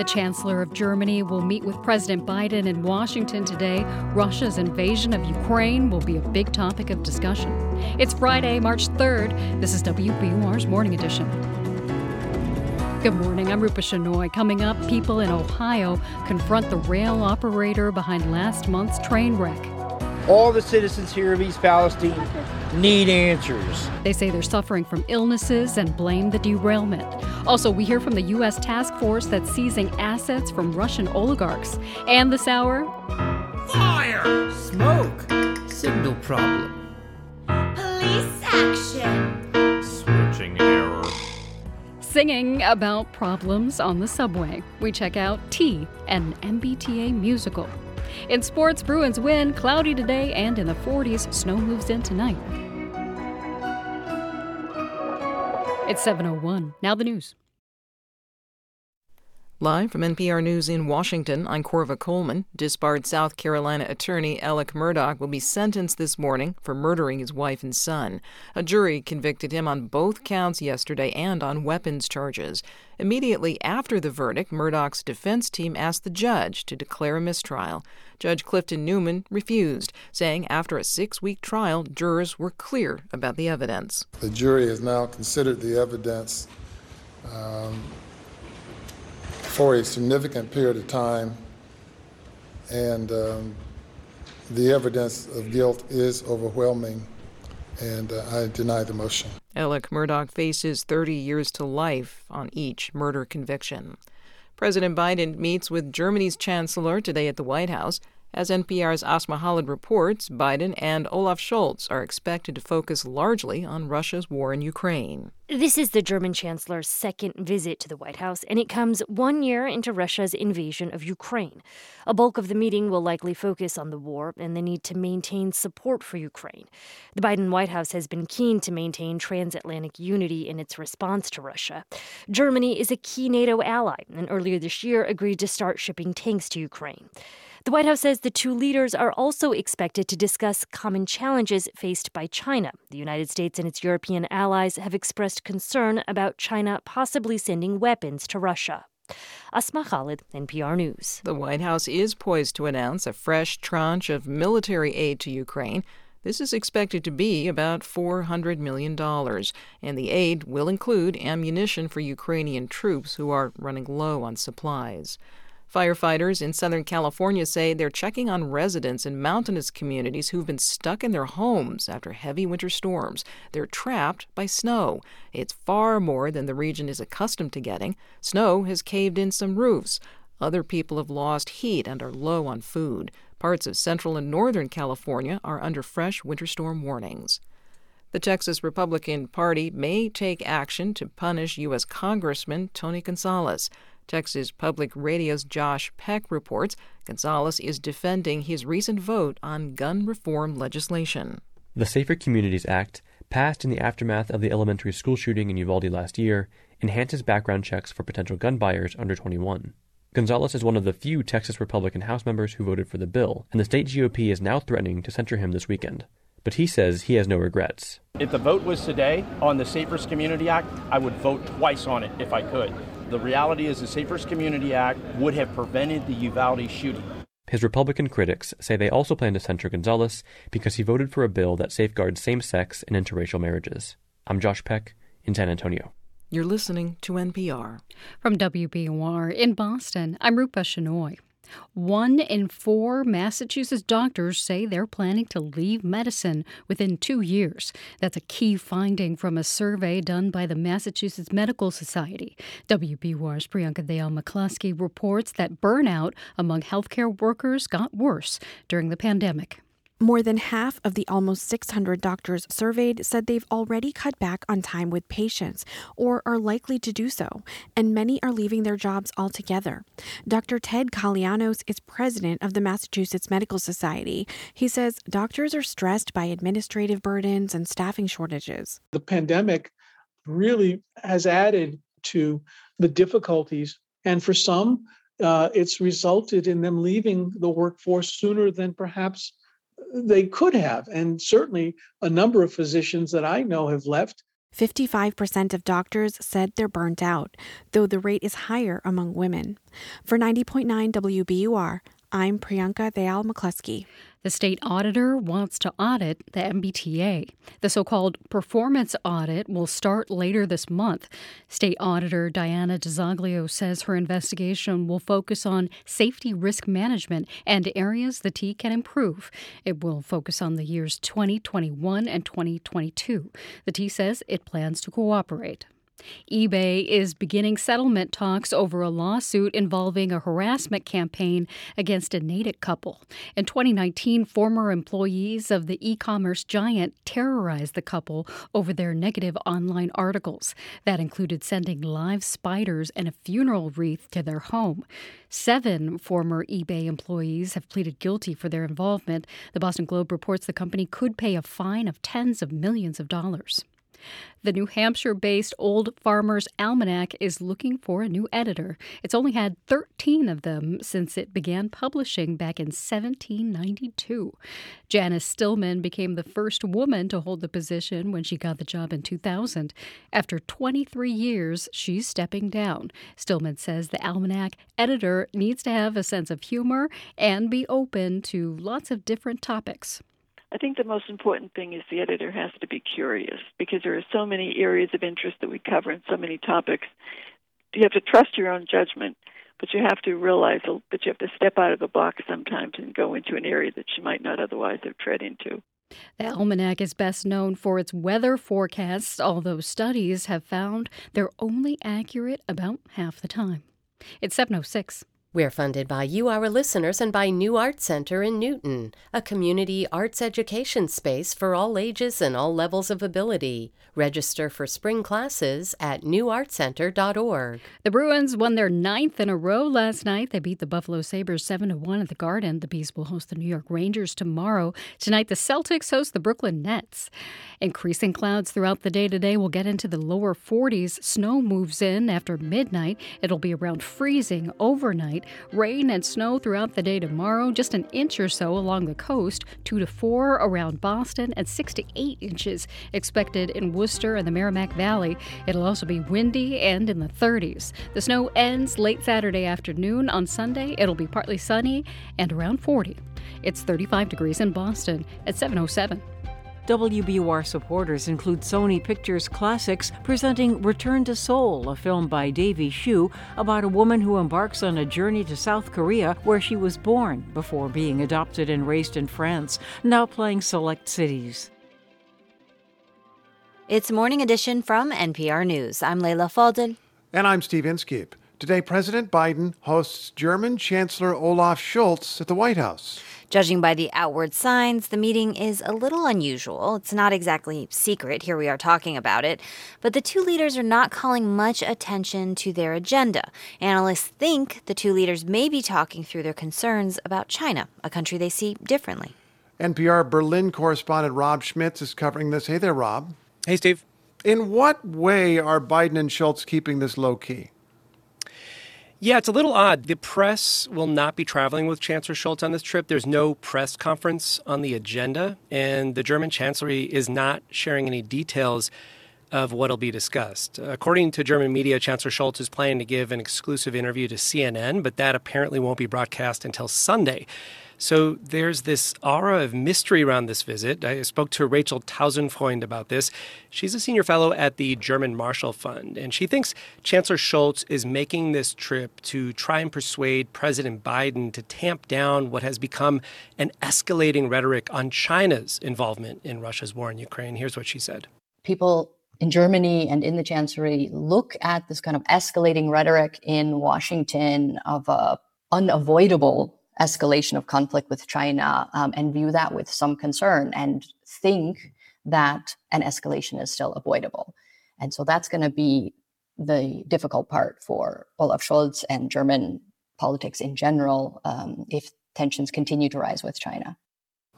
The Chancellor of Germany will meet with President Biden in Washington today. Russia's invasion of Ukraine will be a big topic of discussion. It's Friday, March 3rd. This is WBUR's Morning Edition. Good morning. I'm Rupa Shenoy. Coming up, people in Ohio confront the rail operator behind last month's train wreck. All the citizens here of East Palestine need answers. They say they're suffering from illnesses and blame the derailment. Also, we hear from the U.S. task force that's seizing assets from Russian oligarchs. And this hour Fire! Smoke! Signal problem. Police action! Switching error. singing about problems on the subway. We check out T, an MBTA musical. In sports, Bruins win, cloudy today and in the 40s, snow moves in tonight. It's 7:01. Now the news. Live from NPR News in Washington, I'm Corva Coleman. Disbarred South Carolina attorney Alec Murdaugh will be sentenced this morning for murdering his wife and son. A jury convicted him on both counts yesterday and on weapons charges. Immediately after the verdict, Murdaugh's defense team asked the judge to declare a mistrial. Judge Clifton Newman refused, saying after a six week trial, jurors were clear about the evidence. The jury has now considered the evidence um, for a significant period of time, and um, the evidence of guilt is overwhelming, and uh, I deny the motion. Alec Murdaugh faces 30 years to life on each murder conviction. President Biden meets with Germany's chancellor today at the White House. As NPR's Asma Khalid reports, Biden and Olaf Scholz are expected to focus largely on Russia's war in Ukraine. This is the German chancellor's second visit to the White House, and it comes one year into Russia's invasion of Ukraine. A bulk of the meeting will likely focus on the war and the need to maintain support for Ukraine. The Biden White House has been keen to maintain transatlantic unity in its response to Russia. Germany is a key NATO ally, and earlier this year agreed to start shipping tanks to Ukraine. The White House says the two leaders are also expected to discuss common challenges faced by China. The United States and its European allies have expressed concern about China possibly sending weapons to Russia. Asma Khalid, NPR News. The White House is poised to announce a fresh tranche of military aid to Ukraine. This is expected to be about $400 million, and the aid will include ammunition for Ukrainian troops who are running low on supplies. Firefighters in Southern California say they're checking on residents in mountainous communities who've been stuck in their homes after heavy winter storms. They're trapped by snow. It's far more than the region is accustomed to getting. Snow has caved in some roofs. Other people have lost heat and are low on food. Parts of central and northern California are under fresh winter storm warnings. The Texas Republican Party may take action to punish U.S. Congressman Tony Gonzalez. Texas Public Radio's Josh Peck reports Gonzalez is defending his recent vote on gun reform legislation. The Safer Communities Act, passed in the aftermath of the elementary school shooting in Uvalde last year, enhances background checks for potential gun buyers under 21. Gonzalez is one of the few Texas Republican House members who voted for the bill, and the state GOP is now threatening to censure him this weekend. But he says he has no regrets. If the vote was today on the Safest Community Act, I would vote twice on it if I could. The reality is the Safest Community Act would have prevented the Uvalde shooting. His Republican critics say they also plan to censure Gonzalez because he voted for a bill that safeguards same sex and interracial marriages. I'm Josh Peck in San Antonio. You're listening to NPR. From WBUR in Boston, I'm Rupa Shenoy. One in four Massachusetts doctors say they're planning to leave medicine within two years. That's a key finding from a survey done by the Massachusetts Medical Society. WBUR's Priyanka Dayal McCluskey reports that burnout among healthcare workers got worse during the pandemic. More than half of the almost 600 doctors surveyed said they've already cut back on time with patients or are likely to do so, and many are leaving their jobs altogether. Dr. Ted Calianos is president of the Massachusetts Medical Society. He says doctors are stressed by administrative burdens and staffing shortages. The pandemic really has added to the difficulties, and for some, uh, it's resulted in them leaving the workforce sooner than perhaps they could have. And certainly a number of physicians that I know have left 55% of doctors said they're burnt out, though the rate is higher among women. For 90.9 WBUR, I'm Priyanka Dayal McCluskey. The state auditor wants to audit the MBTA. The so called performance audit will start later this month. State Auditor Diana DiZoglio says her investigation will focus on safety risk management and areas the T can improve. It will focus on the years 2021 and 2022. The T says it plans to cooperate eBay is beginning settlement talks over a lawsuit involving a harassment campaign against a Natick couple. In 2019, former employees of the e commerce giant terrorized the couple over their negative online articles. That included sending live spiders and a funeral wreath to their home. Seven former eBay employees have pleaded guilty for their involvement. The Boston Globe reports the company could pay a fine of tens of millions of dollars. The New Hampshire based Old Farmer's Almanac is looking for a new editor. It's only had 13 of them since it began publishing back in 1792. Janice Stillman became the first woman to hold the position when she got the job in 2000. After 23 years, she's stepping down. Stillman says the Almanac editor needs to have a sense of humor and be open to lots of different topics. I think the most important thing is the editor has to be curious because there are so many areas of interest that we cover and so many topics. You have to trust your own judgment, but you have to realize that you have to step out of the box sometimes and go into an area that you might not otherwise have tread into. The almanac is best known for its weather forecasts, although studies have found they're only accurate about half the time. It's 706. We're funded by you, our listeners, and by New Art Center in Newton, a community arts education space for all ages and all levels of ability. Register for spring classes at newartcenter.org. The Bruins won their ninth in a row last night. They beat the Buffalo Sabres 7 1 at the Garden. The Bees will host the New York Rangers tomorrow. Tonight, the Celtics host the Brooklyn Nets. Increasing clouds throughout the day today will get into the lower 40s. Snow moves in after midnight. It'll be around freezing overnight. Rain and snow throughout the day tomorrow, just an inch or so along the coast, 2 to 4 around Boston, and 6 to 8 inches expected in Worcester and the Merrimack Valley. It'll also be windy and in the 30s. The snow ends late Saturday afternoon. On Sunday, it'll be partly sunny and around 40. It's 35 degrees in Boston at 707. WBUR supporters include Sony Pictures Classics presenting Return to Seoul, a film by Davy Chou about a woman who embarks on a journey to South Korea where she was born before being adopted and raised in France, now playing select cities. It's Morning Edition from NPR News. I'm Leila Fadel. And I'm Steve Inskeep. Today, President Biden hosts German Chancellor Olaf Scholz at the White House. Judging by the outward signs, the meeting is a little unusual. It's not exactly secret. Here we are talking about it. But the two leaders are not calling much attention to their agenda. Analysts think the two leaders may be talking through their concerns about China, a country they see differently. NPR Berlin correspondent Rob Schmitz is covering this. Hey there, Rob. Hey, Steve. In what way are Biden and Scholz keeping this low key? Yeah, it's a little odd. The press will not be traveling with Chancellor Scholz on this trip. There's no press conference on the agenda, and the German Chancellery is not sharing any details of what will be discussed. According to German media, Chancellor Scholz is planning to give an exclusive interview to CNN, but that apparently won't be broadcast until Sunday. So there's this aura of mystery around this visit. I spoke to Rachel Tausendfreund about this. She's a senior fellow at the German Marshall Fund, and she thinks Chancellor Scholz is making this trip to try and persuade President Biden to tamp down what has become an escalating rhetoric on China's involvement in Russia's war in Ukraine. Here's what she said. People in Germany and in the Chancellery look at this kind of escalating rhetoric in Washington of a unavoidable escalation of conflict with China um, and view that with some concern and think that an escalation is still avoidable. And so that's going to be the difficult part for Olaf Scholz and German politics in general um, if tensions continue to rise with China.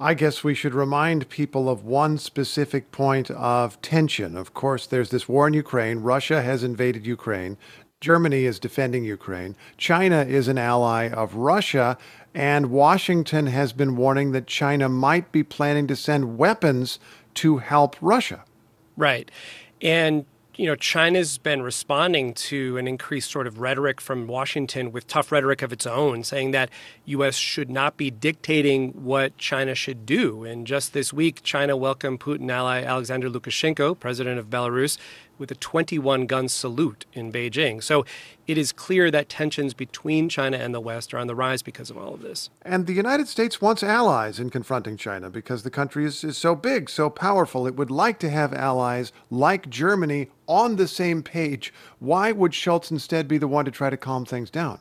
I guess we should remind people of one specific point of tension. Of course, there's this war in Ukraine. Russia has invaded Ukraine. Germany is defending Ukraine. China is an ally of Russia. And Washington has been warning that China might be planning to send weapons to help Russia. Right. And you know, China's been responding to an increased sort of rhetoric from Washington with tough rhetoric of its own, saying that U.S. should not be dictating what China should do. And just this week, China welcomed Putin ally Alexander Lukashenko, president of Belarus, with a 21 gun salute in Beijing. So it is clear that tensions between China and the West are on the rise because of all of this. And the United States wants allies in confronting China because the country is, is so big, so powerful. It would like to have allies like Germany on the same page. Why would Scholz instead be the one to try to calm things down?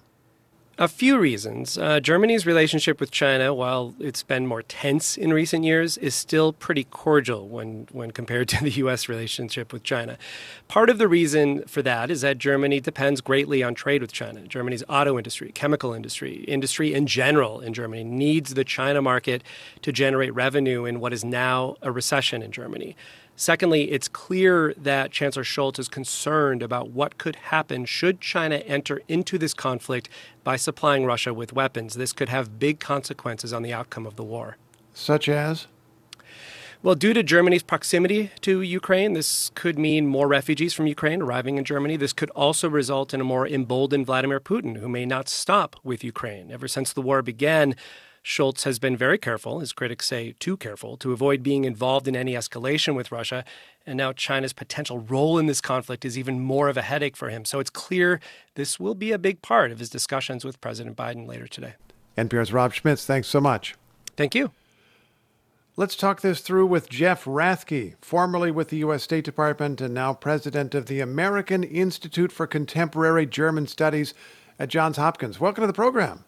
A few reasons. Uh, Germany's relationship with China, while it's been more tense in recent years, is still pretty cordial when, when compared to the U.S. relationship with China. Part of the reason for that is that Germany depends greatly on trade with China. Germany's auto industry, chemical industry, industry in general in Germany needs the China market to generate revenue in what is now a recession in Germany. Secondly, it's clear that Chancellor Scholz is concerned about what could happen should China enter into this conflict by supplying Russia with weapons. This could have big consequences on the outcome of the war. Such as? Well, due to Germany's proximity to Ukraine, this could mean more refugees from Ukraine arriving in Germany. This could also result in a more emboldened Vladimir Putin, who may not stop with Ukraine. Ever since the war began, Scholz has been very careful, his critics say too careful, to avoid being involved in any escalation with Russia. And now China's potential role in this conflict is even more of a headache for him. So it's clear this will be a big part of his discussions with President Biden later today. NPR's Rob Schmitz, thanks so much. Thank you. Let's talk this through with Jeff Rathke, formerly with the U.S. State Department and now president of the American Institute for Contemporary German Studies at Johns Hopkins. Welcome to the program.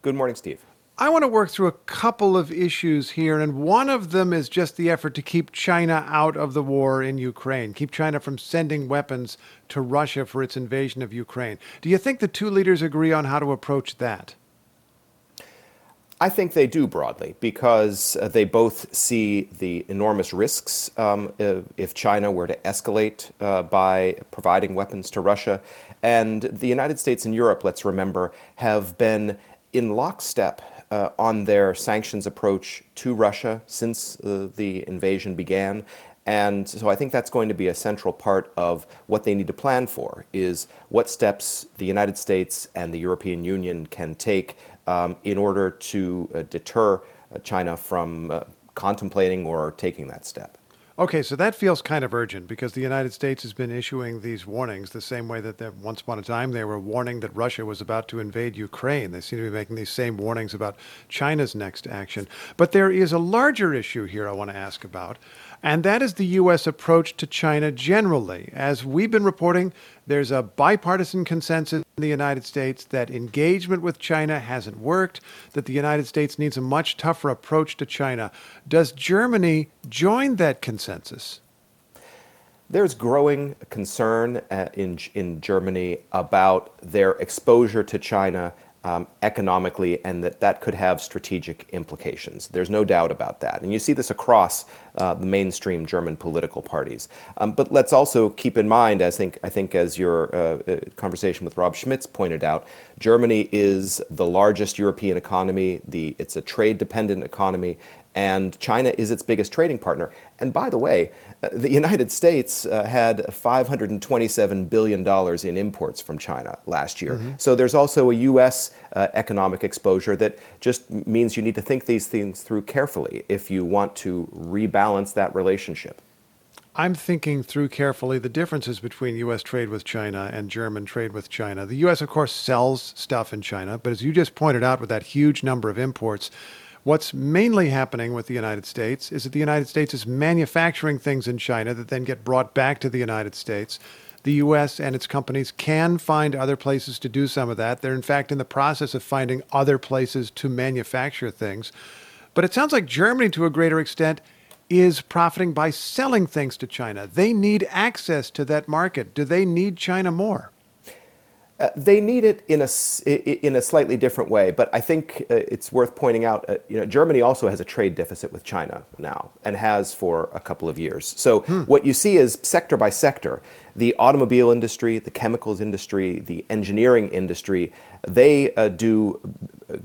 Good morning, Steve. I want to work through a couple of issues here, and one of them is just the effort to keep China out of the war in Ukraine, keep China from sending weapons to Russia for its invasion of Ukraine. Do you think the two leaders agree on how to approach that? I think they do broadly because uh, they both see the enormous risks um, if China were to escalate uh, by providing weapons to Russia. And the United States and Europe, let's remember, have been in lockstep uh, on their sanctions approach to Russia since uh, the invasion began. And so I think that's going to be a central part of what they need to plan for is what steps the United States and the European Union can take um, in order to uh, deter uh, China from uh, contemplating or taking that step. Okay, so that feels kind of urgent because the United States has been issuing these warnings the same way that once upon a time they were warning that Russia was about to invade Ukraine. They seem to be making these same warnings about China's next action. But there is a larger issue here I want to ask about, and that is the U.S. approach to China generally. As we've been reporting, there's a bipartisan consensus in the United States that engagement with China hasn't worked, that the United States needs a much tougher approach to China. Does Germany join that consensus? There's growing concern uh, in, in Germany about their exposure to China economically and that that could have strategic implications. There's no doubt about that. And you see this across uh, the mainstream German political parties. Um, but let's also keep in mind, I think, I think as your uh, uh, conversation with Rob Schmitz pointed out, Germany is the largest European economy. The, it's a trade dependent economy and China is its biggest trading partner. And by the way, uh, the United States uh, had $527 billion in imports from China last year. Mm-hmm. So there's also a U.S. Uh, economic exposure that just means you need to think these things through carefully if you want to rebalance that relationship. I'm thinking through carefully the differences between U.S. trade with China and German trade with China. The U.S., of course, sells stuff in China, but as you just pointed out with that huge number of imports, What's mainly happening with the United States is that the United States is manufacturing things in China that then get brought back to the United States. The U.S. and its companies can find other places to do some of that. They're, in fact, in the process of finding other places to manufacture things. But it sounds like Germany, to a greater extent, is profiting by selling things to China. They need access to that market. Do they need China more? Uh, they need it in a in a slightly different way, but I think uh, it's worth pointing out. Uh, you know, Germany also has a trade deficit with China now, and has for a couple of years. So hmm. what you see is sector by sector, the automobile industry, the chemicals industry, the engineering industry, they uh, do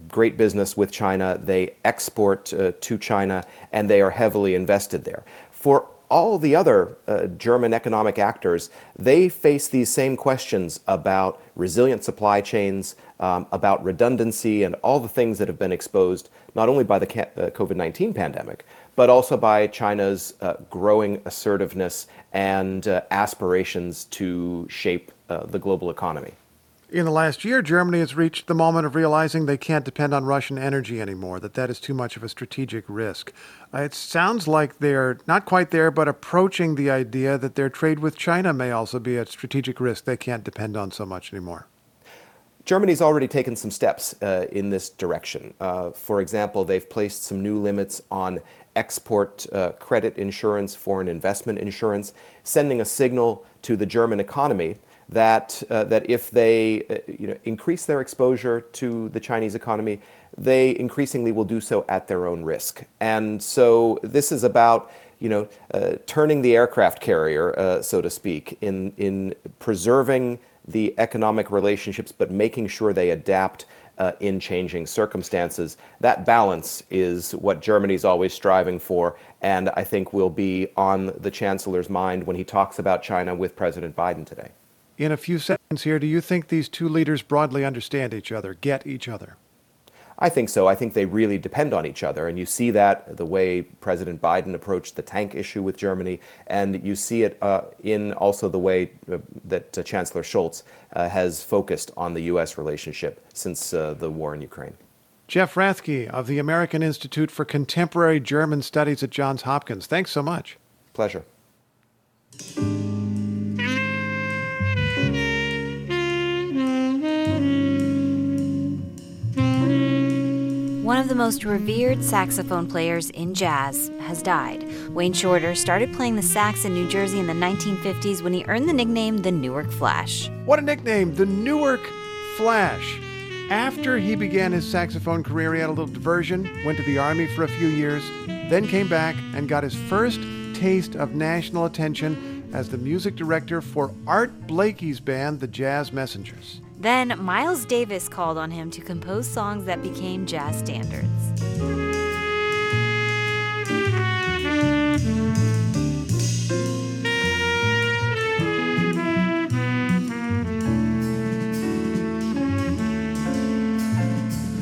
great business with China. They export uh, to China, and they are heavily invested there. For all the other uh, German economic actors, they face these same questions about resilient supply chains, um, about redundancy, and all the things that have been exposed not only by the uh, COVID 19 pandemic, but also by China's uh, growing assertiveness and uh, aspirations to shape uh, the global economy. In the last year, Germany has reached the moment of realizing they can't depend on Russian energy anymore, that that is too much of a strategic risk. Uh, it sounds like they're not quite there, but approaching the idea that their trade with China may also be a strategic risk they can't depend on so much anymore. Germany's already taken some steps uh, in this direction. Uh, for example, they've placed some new limits on export uh, credit insurance, foreign investment insurance, sending a signal to the German economy that uh, that if they uh, you know increase their exposure to the Chinese economy, they increasingly will do so at their own risk. And so this is about you know uh, turning the aircraft carrier, uh, so to speak, in in preserving the economic relationships, but making sure they adapt. Uh, in changing circumstances. That balance is what Germany's always striving for, and I think will be on the Chancellor's mind when he talks about China with President Biden today in a few seconds here, do you think these two leaders broadly understand each other, get each other? I think so. I think they really depend on each other. And you see that the way President Biden approached the tank issue with Germany, and you see it uh, in also the way uh, that uh, Chancellor Scholz uh, has focused on the U.S. relationship since uh, the war in Ukraine. Jeff Rathke of the American Institute for Contemporary German Studies at Johns Hopkins. Thanks so much. Pleasure. One of the most revered saxophone players in jazz has died. Wayne Shorter started playing the sax in New Jersey in the 1950s when he earned the nickname the Newark Flash. What a nickname, the Newark Flash. After he began his saxophone career, he had a little diversion, went to the Army for a few years, then came back and got his first taste of national attention as the music director for Art Blakey's band, the Jazz Messengers. Then Miles Davis called on him to compose songs that became jazz standards.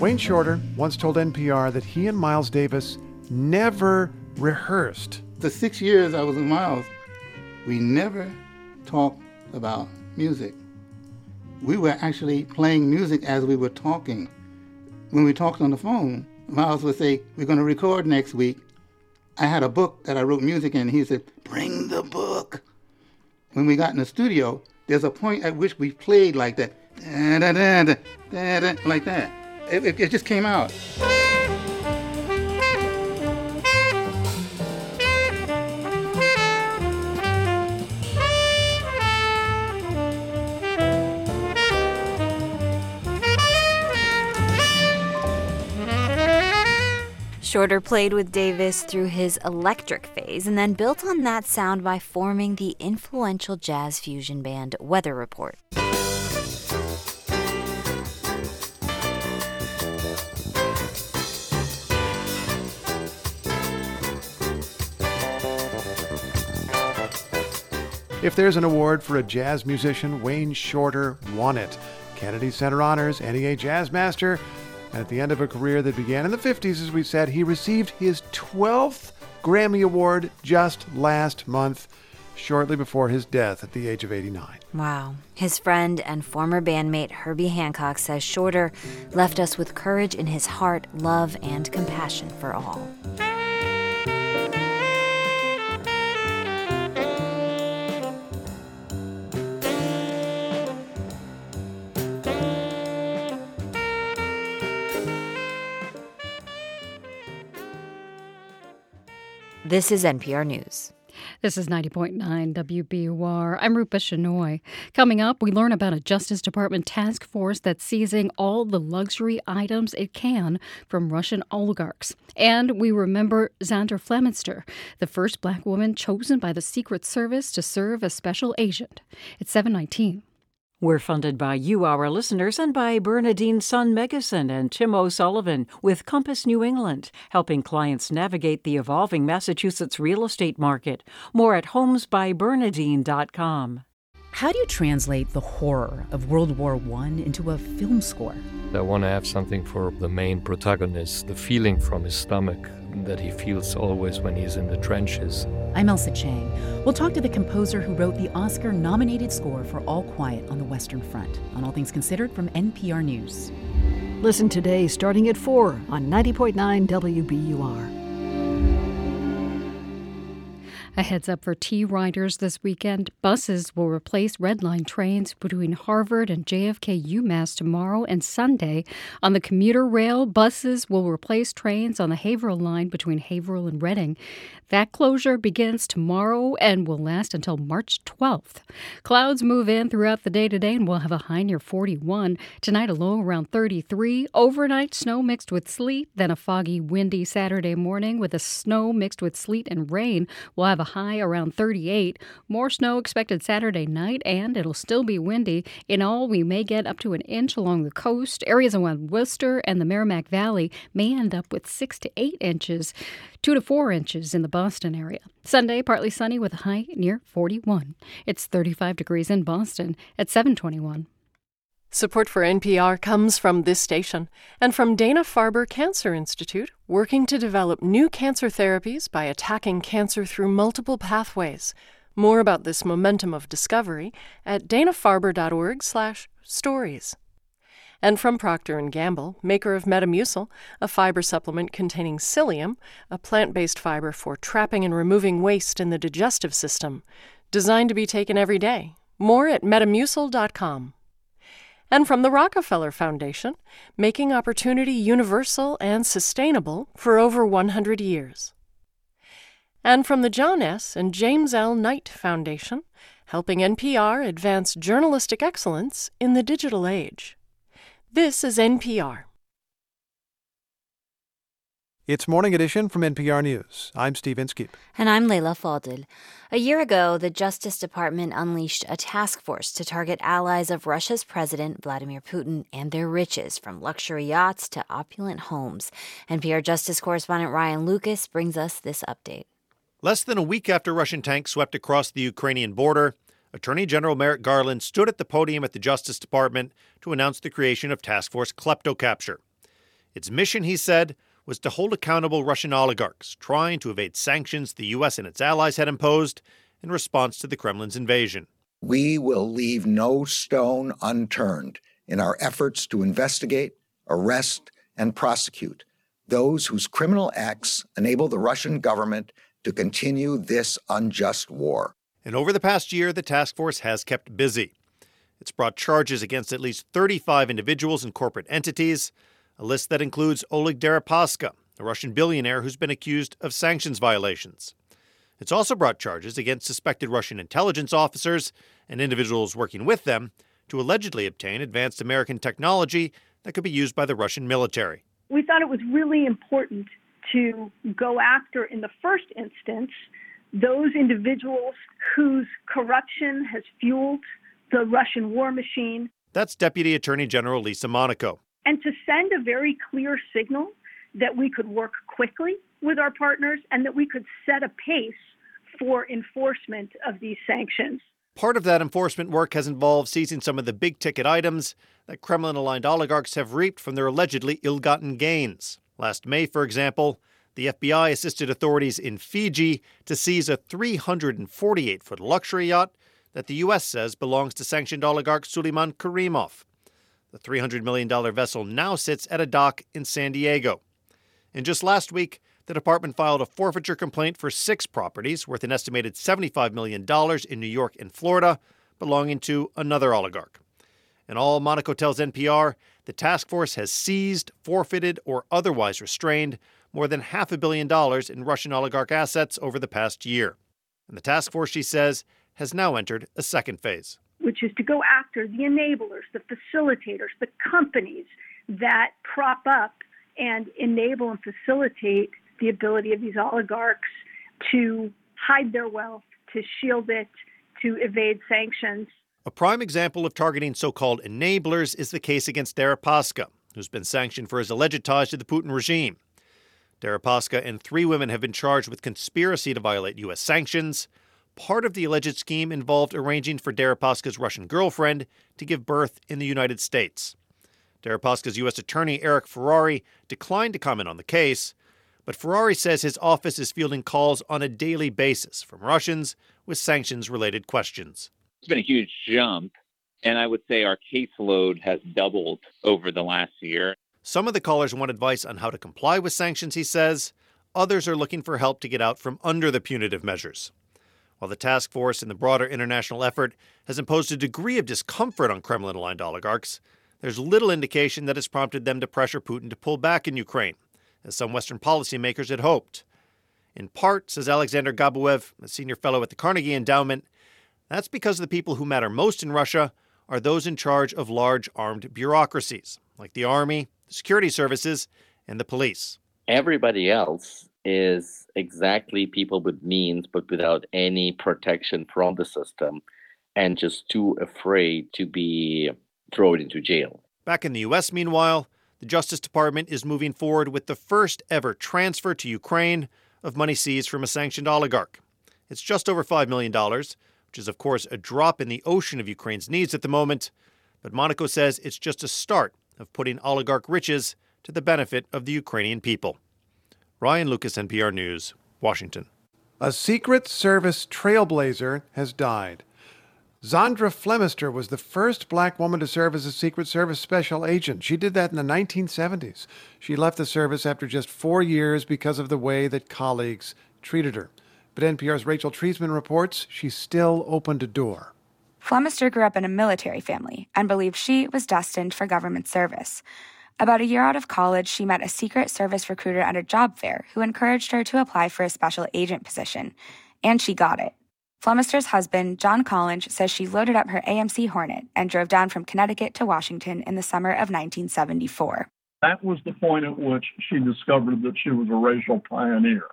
Wayne Shorter once told NPR that he and Miles Davis never rehearsed. The six years I was with Miles, we never talked about music we were actually playing music as we were talking. When we talked on the phone, Miles would say, We're going to record next week. I had a book that I wrote music in. He said, Bring the book. When we got in the studio, there's a point at which we played like that, da, da, da, like that. It, it, it just came out. Shorter played with Davis through his electric phase and then built on that sound by forming the influential jazz fusion band Weather Report. If there's an award for a jazz musician, Wayne Shorter won it. Kennedy Center Honors, NEA Jazz Master, at the end of a career that began in the 50s, as we said, he received his 12th Grammy Award just last month, shortly before his death at the age of 89. Wow. His friend and former bandmate Herbie Hancock says Shorter left us with courage in his heart, love, and compassion for all. This is NPR News. This is 90.9 WBUR. I'm Rupa Shenoy. Coming up, we learn about a Justice Department task force that's seizing all the luxury items it can from Russian oligarchs. And we remember Zandra Flemister, the first black woman chosen by the Secret Service to serve as special agent. It's 719. We're funded by you, our listeners, and by Bernadine Sun Megason and Tim O'Sullivan with Compass New England, helping clients navigate the evolving Massachusetts real estate market. More at homesbybernadine.com. How do you translate the horror of World War I into a film score? I want to have something for the main protagonist, the feeling from his stomach that he feels always when he's in the trenches. I'm Ailsa Chang. We'll talk to the composer who wrote the Oscar nominated score for All Quiet on the Western Front on All Things Considered from NPR News. Listen today starting at 4 on 90.9 WBUR. A heads up for T riders this weekend. Buses will replace Red Line trains between Harvard and JFK UMass tomorrow and Sunday. On the commuter rail, buses will replace trains on the Haverhill line between Haverhill and Reading. That closure begins tomorrow and will last until March 12th. Clouds move in throughout the day today and we'll have a high near 41. Tonight, a low around 33. Overnight, snow mixed with sleet, then a foggy, windy Saturday morning with a snow mixed with sleet and rain. We'll have a high around 38. More snow expected Saturday night, and it'll still be windy. In all, we may get up to an inch along the coast. Areas around Worcester and the Merrimack Valley may end up with 6 to 8 inches, 2 to 4 inches in the Boston area. Sunday, partly sunny with a high near 41. It's 35 degrees in Boston at 721. Support for NPR comes from this station and from Dana Farber Cancer Institute, working to develop new cancer therapies by attacking cancer through multiple pathways. More about this momentum of discovery at danafarber.org/stories and from Procter & Gamble, maker of Metamucil, a fiber supplement containing psyllium, a plant-based fiber for trapping and removing waste in the digestive system, designed to be taken every day. More at metamucil.com. And from the Rockefeller Foundation, making opportunity universal and sustainable for over 100 years. And from the John S. and James L. Knight Foundation, helping NPR advance journalistic excellence in the digital age. This is NPR. It's Morning Edition from NPR News. I'm Steve Inskeep. And I'm Leila Fadel. A year ago, the Justice Department unleashed a task force to target allies of Russia's President Vladimir Putin and their riches, from luxury yachts to opulent homes. NPR Justice correspondent Ryan Lucas brings us this update. Less than a week after Russian tanks swept across the Ukrainian border, Attorney General Merrick Garland stood at the podium at the Justice Department to announce the creation of Task Force Kleptocapture. Its mission, he said, was to hold accountable Russian oligarchs trying to evade sanctions the U.S. and its allies had imposed in response to the Kremlin's invasion. We will leave no stone unturned in our efforts to investigate, arrest, and prosecute those whose criminal acts enable the Russian government to continue this unjust war. And over the past year, the task force has kept busy. It's brought charges against at least 35 individuals and corporate entities, a list that includes Oleg Deripaska, a Russian billionaire who's been accused of sanctions violations. It's also brought charges against suspected Russian intelligence officers and individuals working with them to allegedly obtain advanced American technology that could be used by the Russian military. We thought it was really important to go after, in the first instance, those individuals whose corruption has fueled the Russian war machine. That's Deputy Attorney General Lisa Monaco. And to send a very clear signal that we could work quickly with our partners and that we could set a pace for enforcement of these sanctions. Part of that enforcement work has involved seizing some of the big ticket items that Kremlin aligned oligarchs have reaped from their allegedly ill gotten gains. Last May, for example, the FBI assisted authorities in Fiji to seize a 348 foot luxury yacht that the U.S. says belongs to sanctioned oligarch Suleiman Karimov. The $300 million vessel now sits at a dock in San Diego. And just last week, the department filed a forfeiture complaint for six properties worth an estimated $75 million in New York and Florida, belonging to another oligarch. And all, Monaco tells NPR, the task force has seized, forfeited, or otherwise restrained more than half a billion dollars in Russian oligarch assets over the past year. And the task force, she says, has now entered a second phase. Which is to go after the enablers, the facilitators, the companies that prop up and enable and facilitate the ability of these oligarchs to hide their wealth, to shield it, to evade sanctions. A prime example of targeting so called enablers is the case against Deripaska, who's been sanctioned for his alleged ties to the Putin regime. Deripaska and three women have been charged with conspiracy to violate U.S. sanctions. Part of the alleged scheme involved arranging for Deripaska's Russian girlfriend to give birth in the United States. Deripaska's U.S. Attorney Eric Ferrari declined to comment on the case, but Ferrari says his office is fielding calls on a daily basis from Russians with sanctions related questions. It's been a huge jump, and I would say our caseload has doubled over the last year. Some of the callers want advice on how to comply with sanctions, he says. Others are looking for help to get out from under the punitive measures. While the task force and the broader international effort has imposed a degree of discomfort on Kremlin aligned oligarchs, there's little indication that it's prompted them to pressure Putin to pull back in Ukraine, as some Western policymakers had hoped. In part, says Alexander Gabuev, a senior fellow at the Carnegie Endowment, that's because the people who matter most in Russia are those in charge of large armed bureaucracies, like the army, the security services, and the police. Everybody else is exactly people with means, but without any protection from the system, and just too afraid to be thrown into jail. Back in the U.S., meanwhile, the Justice Department is moving forward with the first ever transfer to Ukraine of money seized from a sanctioned oligarch. It's just over $5 million, which is, of course, a drop in the ocean of Ukraine's needs at the moment. But Monaco says it's just a start of putting oligarch riches to the benefit of the Ukrainian people. Ryan Lucas, NPR News, Washington. A Secret Service trailblazer has died. Zandra Flemister was the first black woman to serve as a Secret Service special agent. She did that in the 1970s. She left the service after just four years because of the way that colleagues treated her. But NPR's Rachel Treisman reports she still opened a door. Flemister grew up in a military family and believed she was destined for government service. About a year out of college, she met a Secret Service recruiter at a job fair who encouraged her to apply for a special agent position, and she got it. Flemister's husband, John Collins, says she loaded up her AMC Hornet and drove down from Connecticut to Washington in the summer of 1974. That was the point at which she discovered that she was a racial pioneer.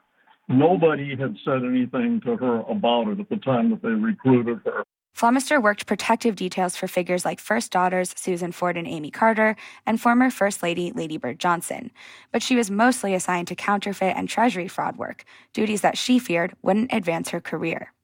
Nobody had said anything to her about it at the time that they recruited her. Flemister worked protective details for figures like First Daughters Susan Ford and Amy Carter and former First Lady Lady Bird Johnson. But she was mostly assigned to counterfeit and treasury fraud work, duties that she feared wouldn't advance her career.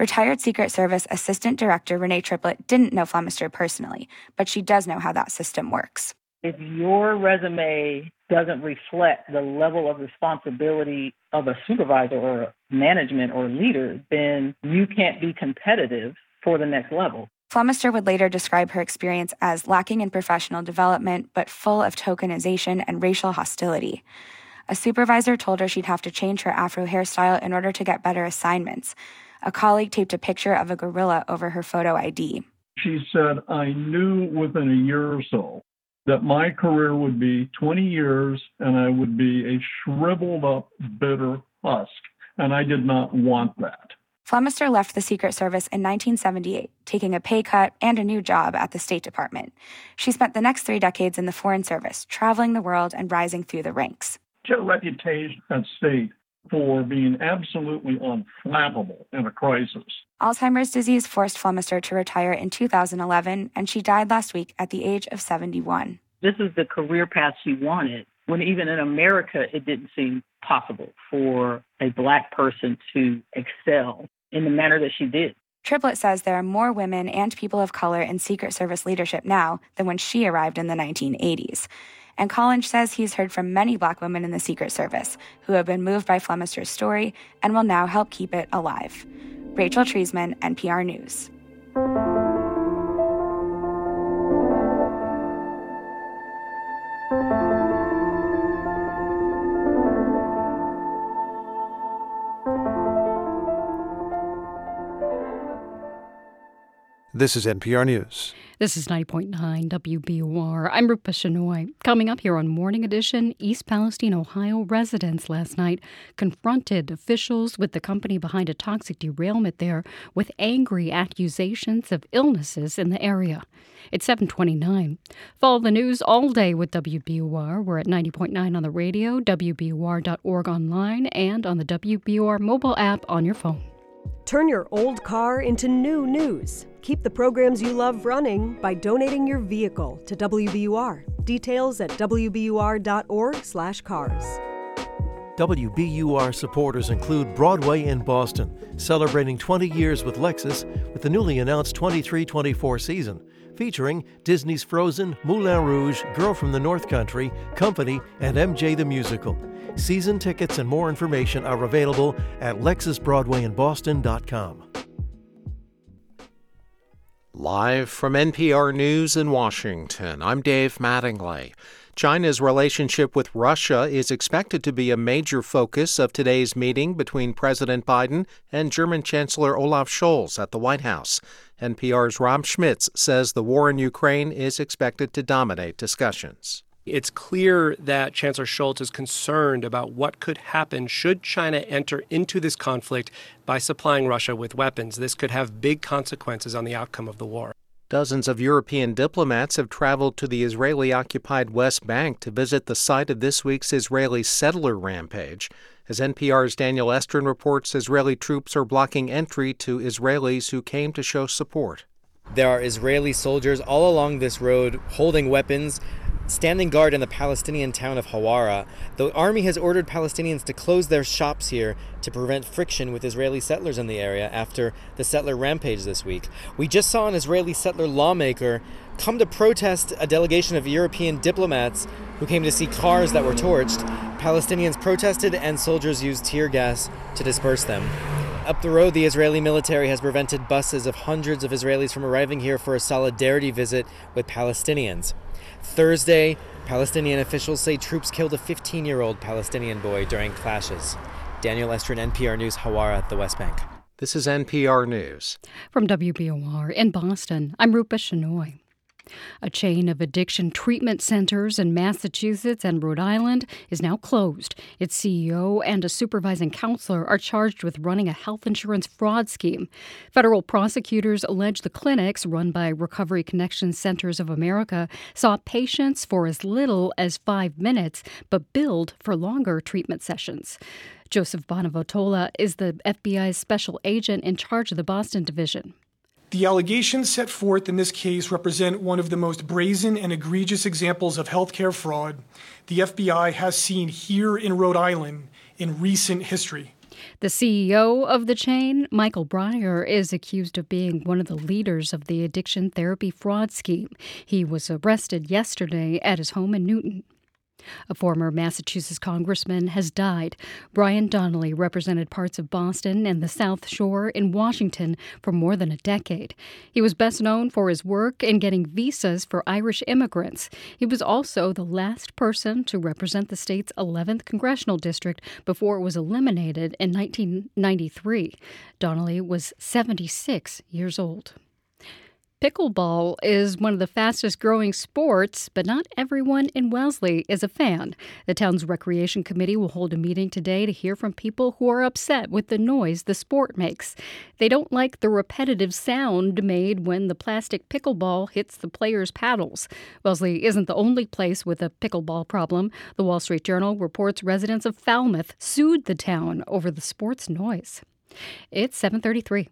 Retired Secret Service Assistant Director Renee Triplett didn't know Flemister personally, but she does know how that system works. If your resume doesn't reflect the level of responsibility of a supervisor or management or leader, then you can't be competitive for the next level. Flemister would later describe her experience as lacking in professional development, but full of tokenization and racial hostility. A supervisor told her she'd have to change her afro hairstyle in order to get better assignments. A colleague taped a picture of a gorilla over her photo ID. She said, I knew within a year or so that my career would be 20 years and I would be a shriveled up, bitter husk. And I did not want that. Flemister left the Secret Service in 1978, taking a pay cut and a new job at the State Department. She spent the next three decades in the Foreign Service, traveling the world and rising through the ranks. She had a reputation at state for being absolutely unflappable in a crisis. Alzheimer's disease forced Flemister to retire in 2011, and she died last week at the age of 71. This is the career path she wanted, when even in America it didn't seem possible for a black person to excel in the manner that she did. Triplett says there are more women and people of color in Secret Service leadership now than when she arrived in the 1980s. And Collins says he's heard from many black women in the Secret Service who have been moved by Flemister's story and will now help keep it alive. Rachel Treisman, NPR News. This is NPR News. This is 90.9 WBUR. I'm Rupa Shenoy. Coming up here on Morning Edition, East Palestine, Ohio residents last night confronted officials with the company behind a toxic derailment there with angry accusations of illnesses in the area. It's 729. Follow the news all day with WBUR. We're at 90.9 on the radio, WBUR.org online, and on the WBUR mobile app on your phone. Turn your old car into new news. Keep the programs you love running by donating your vehicle to WBUR. Details at wbur.org/cars. WBUR supporters include Broadway in Boston, celebrating 20 years with Lexus with the newly announced 23-24 season, featuring Disney's Frozen, Moulin Rouge, Girl from the North Country, Company, and MJ the Musical. Season tickets and more information are available at lexusbroadwayinboston.com. Live from NPR News in Washington, I'm Dave Mattingly. China's relationship with Russia is expected to be a major focus of today's meeting between President Biden and German Chancellor Olaf Scholz at the White House. NPR's Rob Schmitz says the war in Ukraine is expected to dominate discussions. It's clear that Chancellor Scholz is concerned about what could happen should China enter into this conflict by supplying Russia with weapons. This could have big consequences on the outcome of the war. Dozens of European diplomats have traveled to the Israeli occupied West Bank to visit the site of this week's Israeli settler rampage. As NPR's Daniel Estrin reports, Israeli troops are blocking entry to Israelis who came to show support. There are Israeli soldiers all along this road holding weapons, standing guard in the Palestinian town of Hawara. The army has ordered Palestinians to close their shops here to prevent friction with Israeli settlers in the area after the settler rampage this week. We just saw an Israeli settler lawmaker come to protest a delegation of European diplomats who came to see cars that were torched. Palestinians protested and soldiers used tear gas to disperse them. Up the road, the Israeli military has prevented buses of hundreds of Israelis from arriving here for a solidarity visit with Palestinians. Thursday, Palestinian officials say troops killed a 15 year old Palestinian boy during clashes. Daniel Estrin, NPR News, Hawara, the West Bank. This is NPR News. From WBUR in Boston, I'm Rupa Shenoy. A chain of addiction treatment centers in Massachusetts and Rhode Island is now closed. Its CEO and a supervising counselor are charged with running a health insurance fraud scheme. Federal prosecutors allege the clinics, run by Recovery Connection Centers of America, saw patients for as little as five minutes but billed for longer treatment sessions. Joseph Bonavolonta is the FBI's special agent in charge of the Boston division. The allegations set forth in this case represent one of the most brazen and egregious examples of healthcare fraud the FBI has seen here in Rhode Island in recent history. The CEO of the chain, Michael Breyer, is accused of being one of the leaders of the addiction therapy fraud scheme. He was arrested yesterday at his home in Newton. A former Massachusetts congressman has died. Brian Donnelly represented parts of Boston and the South Shore in Washington for more than a decade. He was best known for his work in getting visas for Irish immigrants. He was also the last person to represent the state's 11th congressional district before it was eliminated in 1993. Donnelly was 76 years old. Pickleball is one of the fastest growing sports, but not everyone in Wellesley is a fan. The town's recreation committee will hold a meeting today to hear from people who are upset with the noise the sport makes. They don't like the repetitive sound made when the plastic pickleball hits the players' paddles. Wellesley isn't the only place with a pickleball problem. The Wall Street Journal reports residents of Falmouth sued the town over the sport's noise. It's 733.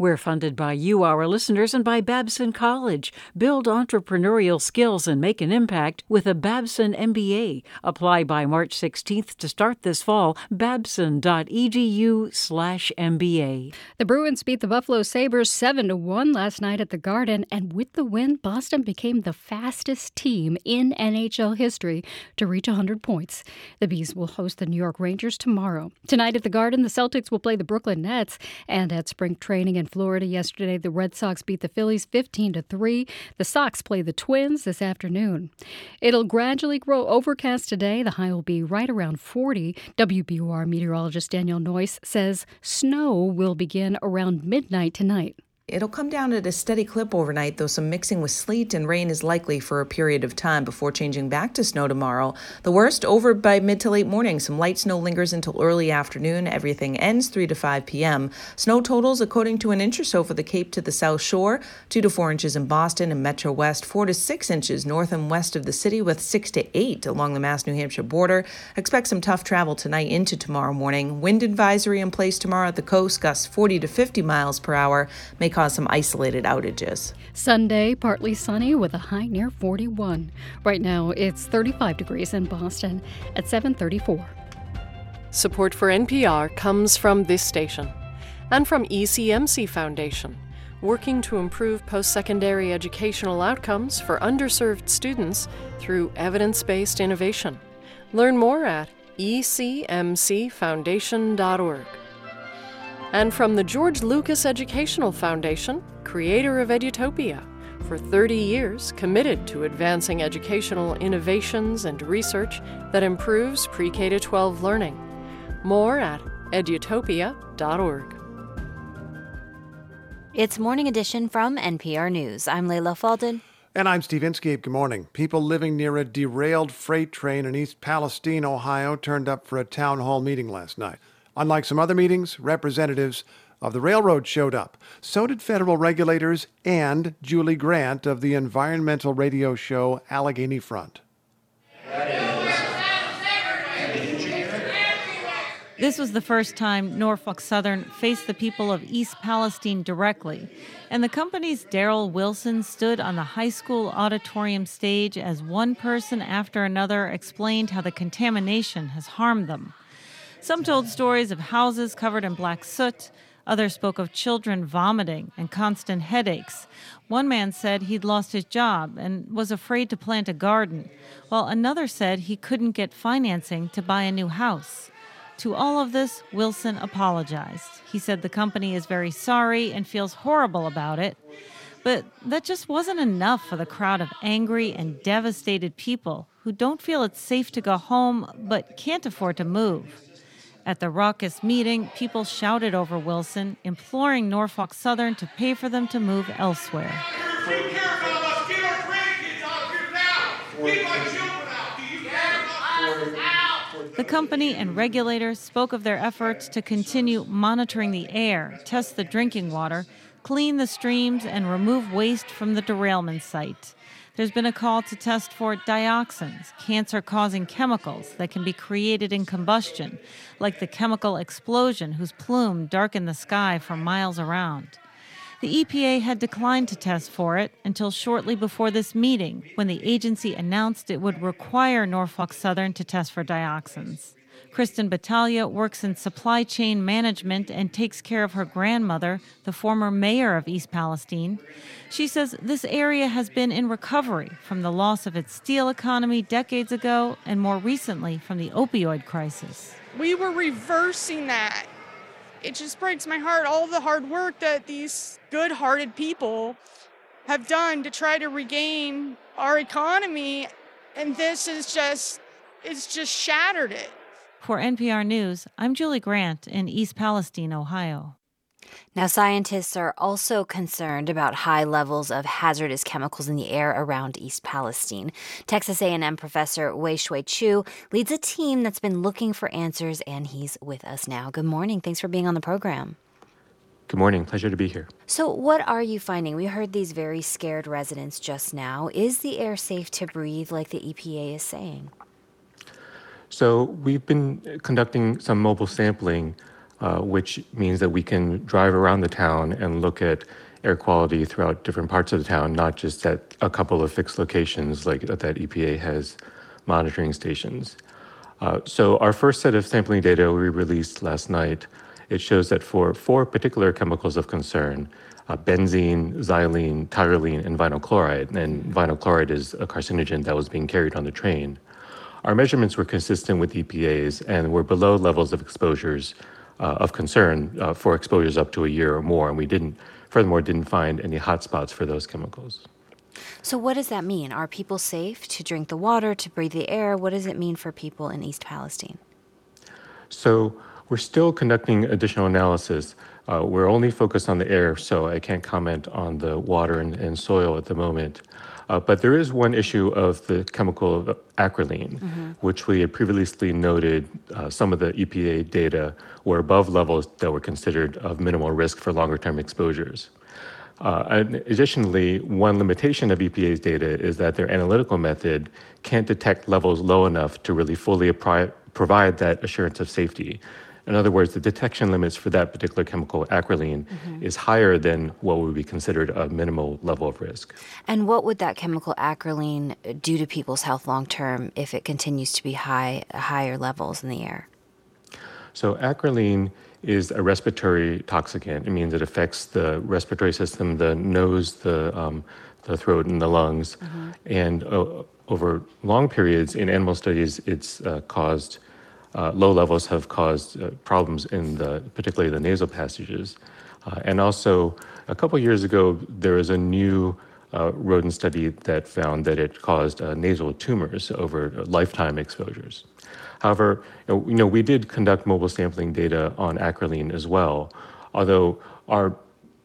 We're funded by you, our listeners, and by Babson College. Build entrepreneurial skills and make an impact with a Babson MBA. Apply by March 16th to start this fall. babson.edu/mba. The Bruins beat the Buffalo Sabres 7 to 1 last night at the Garden, and with the win, Boston became the fastest team in NHL history to reach 100 points. The Bees will host the New York Rangers tomorrow. Tonight at the Garden, the Celtics will play the Brooklyn Nets, and at spring training in Florida yesterday. The Red Sox beat the Phillies 15 to 3. The Sox play the Twins this afternoon. It'll gradually grow overcast today. The high will be right around 40. WBUR meteorologist Danielle Noyes says snow will begin around midnight tonight. It'll come down at a steady clip overnight, though some mixing with sleet and rain is likely for a period of time before changing back to snow tomorrow. The worst over by mid to late morning. Some light snow lingers until early afternoon. Everything ends 3 to 5 p.m. Snow totals according to an inch or so for the Cape to the South Shore, 2 to 4 inches in Boston and Metro West, 4 to 6 inches north and west of the city, with 6 to 8 along the Mass New Hampshire border. Expect some tough travel tonight into tomorrow morning. Wind advisory in place tomorrow at the coast, gusts 40 to 50 miles per hour, may cause some isolated outages. Sunday, partly sunny with a high near 41. Right now, it's 35 degrees in Boston at 734. Support for NPR comes from this station and from ECMC Foundation, working to improve post secondary educational outcomes for underserved students through evidence based innovation. Learn more at ecmcfoundation.org. And from the George Lucas Educational Foundation, creator of Edutopia, for 30 years committed to advancing educational innovations and research that improves pre K 12 learning. More at edutopia.org. It's Morning Edition from NPR News. I'm Leila Fadel. And I'm Steve Inskeep. Good morning. People living near a derailed freight train in East Palestine, Ohio, turned up for a town hall meeting last night. Unlike some other meetings, representatives of the railroad showed up. So did federal regulators and Julie Grant of the environmental radio show Allegheny Front. This was the first time Norfolk Southern faced the people of East Palestine directly, and the company's Darrell Wilson stood on the high school auditorium stage as one person after another explained how the contamination has harmed them. Some told stories of houses covered in black soot. Others spoke of children vomiting and constant headaches. One man said he'd lost his job and was afraid to plant a garden, while another said he couldn't get financing to buy a new house. To all of this, Wilson apologized. He said the company is very sorry and feels horrible about it. But that just wasn't enough for the crowd of angry and devastated people who don't feel it's safe to go home but can't afford to move. At the raucous meeting, people shouted over Wilson, imploring Norfolk Southern to pay for them to move elsewhere. The company and regulators spoke of their efforts to continue monitoring the air, test the drinking water, clean the streams, and remove waste from the derailment site. There's been a call to test for dioxins, cancer causing chemicals that can be created in combustion, like the chemical explosion whose plume darkened the sky for miles around. The EPA had declined to test for it until shortly before this meeting, when the agency announced it would require Norfolk Southern to test for dioxins. Kristen Battaglia works in supply chain management and takes care of her grandmother, the former mayor of East Palestine. She says this area has been in recovery from the loss of its steel economy decades ago and more recently from the opioid crisis. We were reversing that. It just breaks my heart all the hard work that these good hearted people have done to try to regain our economy. And this is just, it's just shattered it. For NPR News, I'm Julie Grant in East Palestine, Ohio. Now, scientists are also concerned about high levels of hazardous chemicals in the air around East Palestine. Texas A&M professor Weihsueh Chiu leads a team that's been looking for answers, and he's with us now. Good morning. Thanks for being on the program. Good morning. Pleasure to be here. So, what are you finding? We heard these very scared residents just now. Is the air safe to breathe, like the EPA is saying? So, we've been conducting some mobile sampling, uh, which means that we can drive around the town and look at air quality throughout different parts of the town, not just at a couple of fixed locations like that EPA has monitoring stations. Uh, so, our first set of sampling data we released last night. It shows that for four particular chemicals of concern, uh, benzene, xylene, tyrosine, and vinyl chloride, and vinyl chloride is a carcinogen that was being carried on the train. Our measurements were consistent with EPA's and were below levels of exposures uh, of concern uh, for exposures up to a year or more, and we didn't, furthermore, didn't find any hotspots for those chemicals. So, what does that mean? Are people safe to drink the water, to breathe the air? What does it mean for people in East Palestine? So, we're still conducting additional analysis. Uh, we're only focused on the air, so I can't comment on the water and, and soil at the moment. Uh, but there is one issue of the chemical acrolein, mm-hmm. which we had previously noted uh, some of the EPA data were above levels that were considered of minimal risk for longer term exposures. Uh, additionally, one limitation of EPA's data is that their analytical method can't detect levels low enough to really fully provide that assurance of safety. In other words, the detection limits for that particular chemical, acrolein, mm-hmm. is higher than what would be considered a minimal level of risk. And what would that chemical acrolein do to people's health long term if it continues to be high, higher levels in the air? So, acrolein is a respiratory toxicant. It means it affects the respiratory system, the nose, the, um, the throat, and the lungs. Mm-hmm. And uh, over long periods in animal studies, it's uh, caused uh, low levels have caused uh, problems in the, particularly the nasal passages. Uh, and also, a couple years ago, there was a new uh, rodent study that found that it caused uh, nasal tumors over lifetime exposures. However, you know, we did conduct mobile sampling data on acrolein as well, although our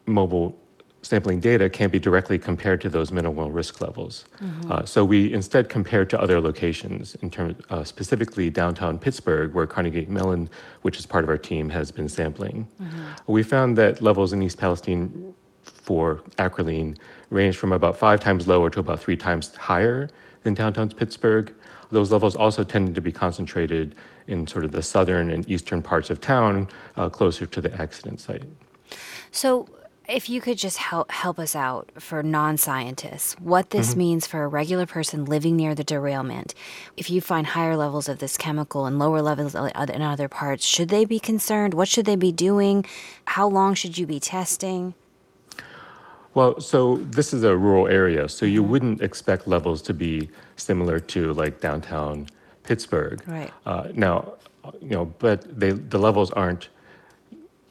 mobile sampling data can't be directly compared to those minimal risk levels. Mm-hmm. Uh, so we instead compared to other locations, in terms uh, specifically downtown Pittsburgh, where Carnegie Mellon, which is part of our team, has been sampling. Mm-hmm. We found that levels in East Palestine for acrolein range from about five times lower to about three times higher than downtown Pittsburgh. Those levels also tended to be concentrated in sort of the southern and eastern parts of town, uh, closer to the accident site. So, if you could just help help us out for non-scientists, what this mm-hmm. means for a regular person living near the derailment. If you find higher levels of this chemical and lower levels in other parts, should they be concerned? What should they be doing? How long should you be testing? Well, so this is a rural area, so you mm-hmm. wouldn't expect levels to be similar to like downtown Pittsburgh. Right. Uh, now, you know, but they, the levels aren't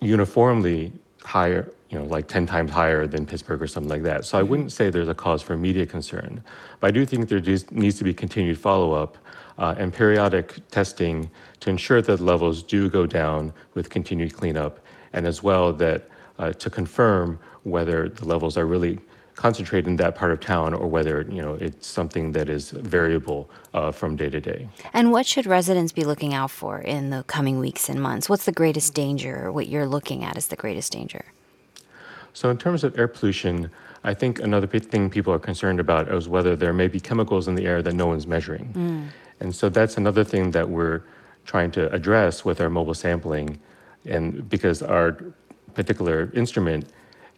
uniformly higher you know, like 10 times higher than Pittsburgh or something like that. So I mm-hmm. wouldn't say there's a cause for immediate concern. But I do think there needs to be continued follow up uh, and periodic testing to ensure that levels do go down with continued cleanup, and as well that uh, to confirm whether the levels are really concentrated in that part of town or whether you know it's something that is variable uh, from day to day. And what should residents be looking out for in the coming weeks and months? What's the greatest danger? What you're looking at is the greatest danger? So, in terms of air pollution, I think another thing people are concerned about is whether there may be chemicals in the air that no one's measuring. Mm. And so that's another thing that we're trying to address with our mobile sampling. And because our particular instrument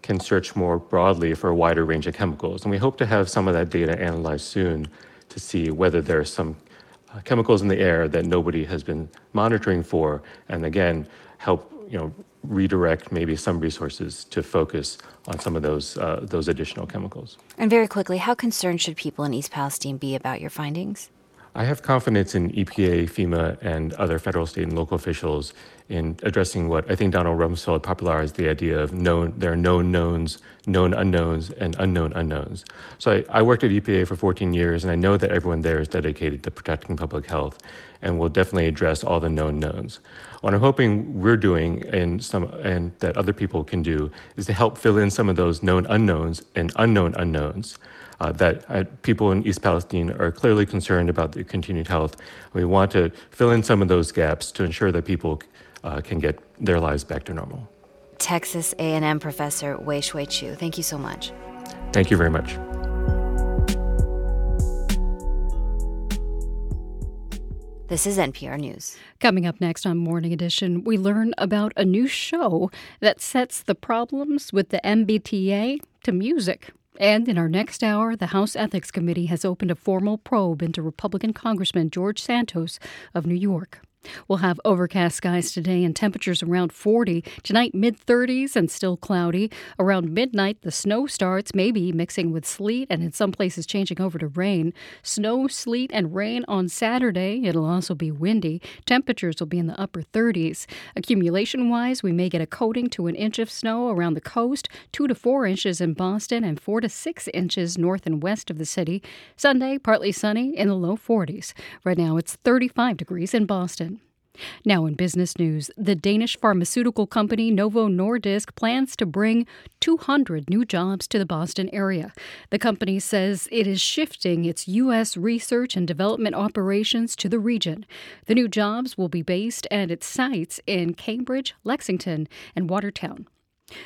can search more broadly for a wider range of chemicals. And we hope to have some of that data analyzed soon to see whether there are some uh, chemicals in the air that nobody has been monitoring for. And again, help you know redirect maybe some resources to focus on some of those uh, those additional chemicals. And very quickly, how concerned should people in East Palestine be about your findings? I have confidence in EPA, FEMA, and other federal, state, and local officials in addressing what I think Donald Rumsfeld popularized the idea of known. There are known knowns, known unknowns, and unknown unknowns. So I, I worked at EPA for 14 years, and I know that everyone there is dedicated to protecting public health, and will definitely address all the known knowns. What I'm hoping we're doing, and some, and that other people can do, is to help fill in some of those known unknowns and unknown unknowns uh, that uh, people in East Palestine are clearly concerned about the continued health. We want to fill in some of those gaps to ensure that people uh, can get their lives back to normal. Texas A&M professor Weihsueh Chiu, thank you so much. Thank you very much. This is NPR News. Coming up next on Morning Edition, we learn about a new show that sets the problems with the MBTA to music. And in our next hour, the House Ethics Committee has opened a formal probe into Republican Congressman George Santos of New York. We'll have overcast skies today and temperatures around 40. Tonight, mid 30s and still cloudy. Around midnight, the snow starts, maybe mixing with sleet and in some places changing over to rain. Snow, sleet, and rain on Saturday. It'll also be windy. Temperatures will be in the upper 30s. Accumulation wise, we may get a coating to an inch of snow around the coast, two to four inches in Boston, and four to six inches north and west of the city. Sunday, partly sunny in the low 40s. Right now, it's 35 degrees in Boston. Now, in business news, the Danish pharmaceutical company Novo Nordisk plans to bring 200 new jobs to the Boston area. The company says it is shifting its U.S. research and development operations to the region. The new jobs will be based at its sites in Cambridge, Lexington, and Watertown.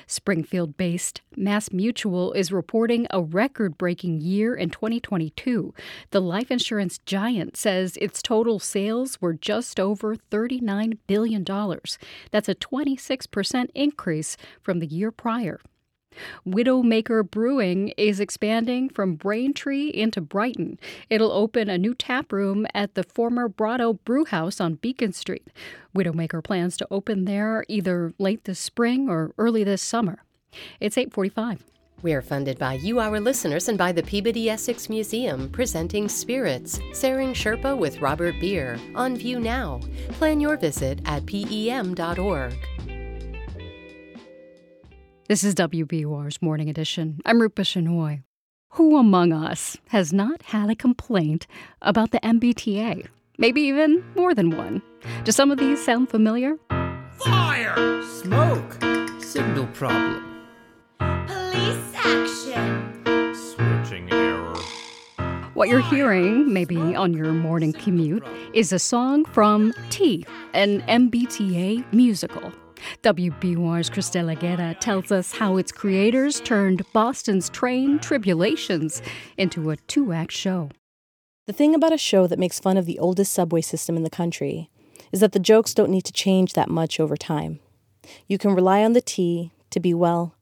Springfield based Mass Mutual is reporting a record breaking year in 2022. The life insurance giant says its total sales were just over $39 billion. That's a 26% increase from the year prior. Widowmaker Brewing is expanding from Braintree into Brighton. It'll open a new tap room at the former Brato Brewhouse on Beacon Street. Widowmaker plans to open there either late this spring or early this summer. It's 845. We are funded by you, our listeners, and by the Peabody Essex Museum, presenting Spirits, Soaring Sherpa with Robert Beer, on view now. Plan your visit at pem.org. This is WBUR's Morning Edition. I'm Rupa Shenoy. Who among us has not had a complaint about the MBTA? Maybe even more than one. Do some of these sound familiar? Fire! Smoke! Signal problem. Police action! Switching error. What you're hearing, maybe on your morning commute, is a song from T, an MBTA musical. WBUR's Cristela Guerra tells us how its creators turned Boston's train tribulations into a two act show. The thing about a show that makes fun of the oldest subway system in the country is that the jokes don't need to change that much over time. You can rely on the T to be, well,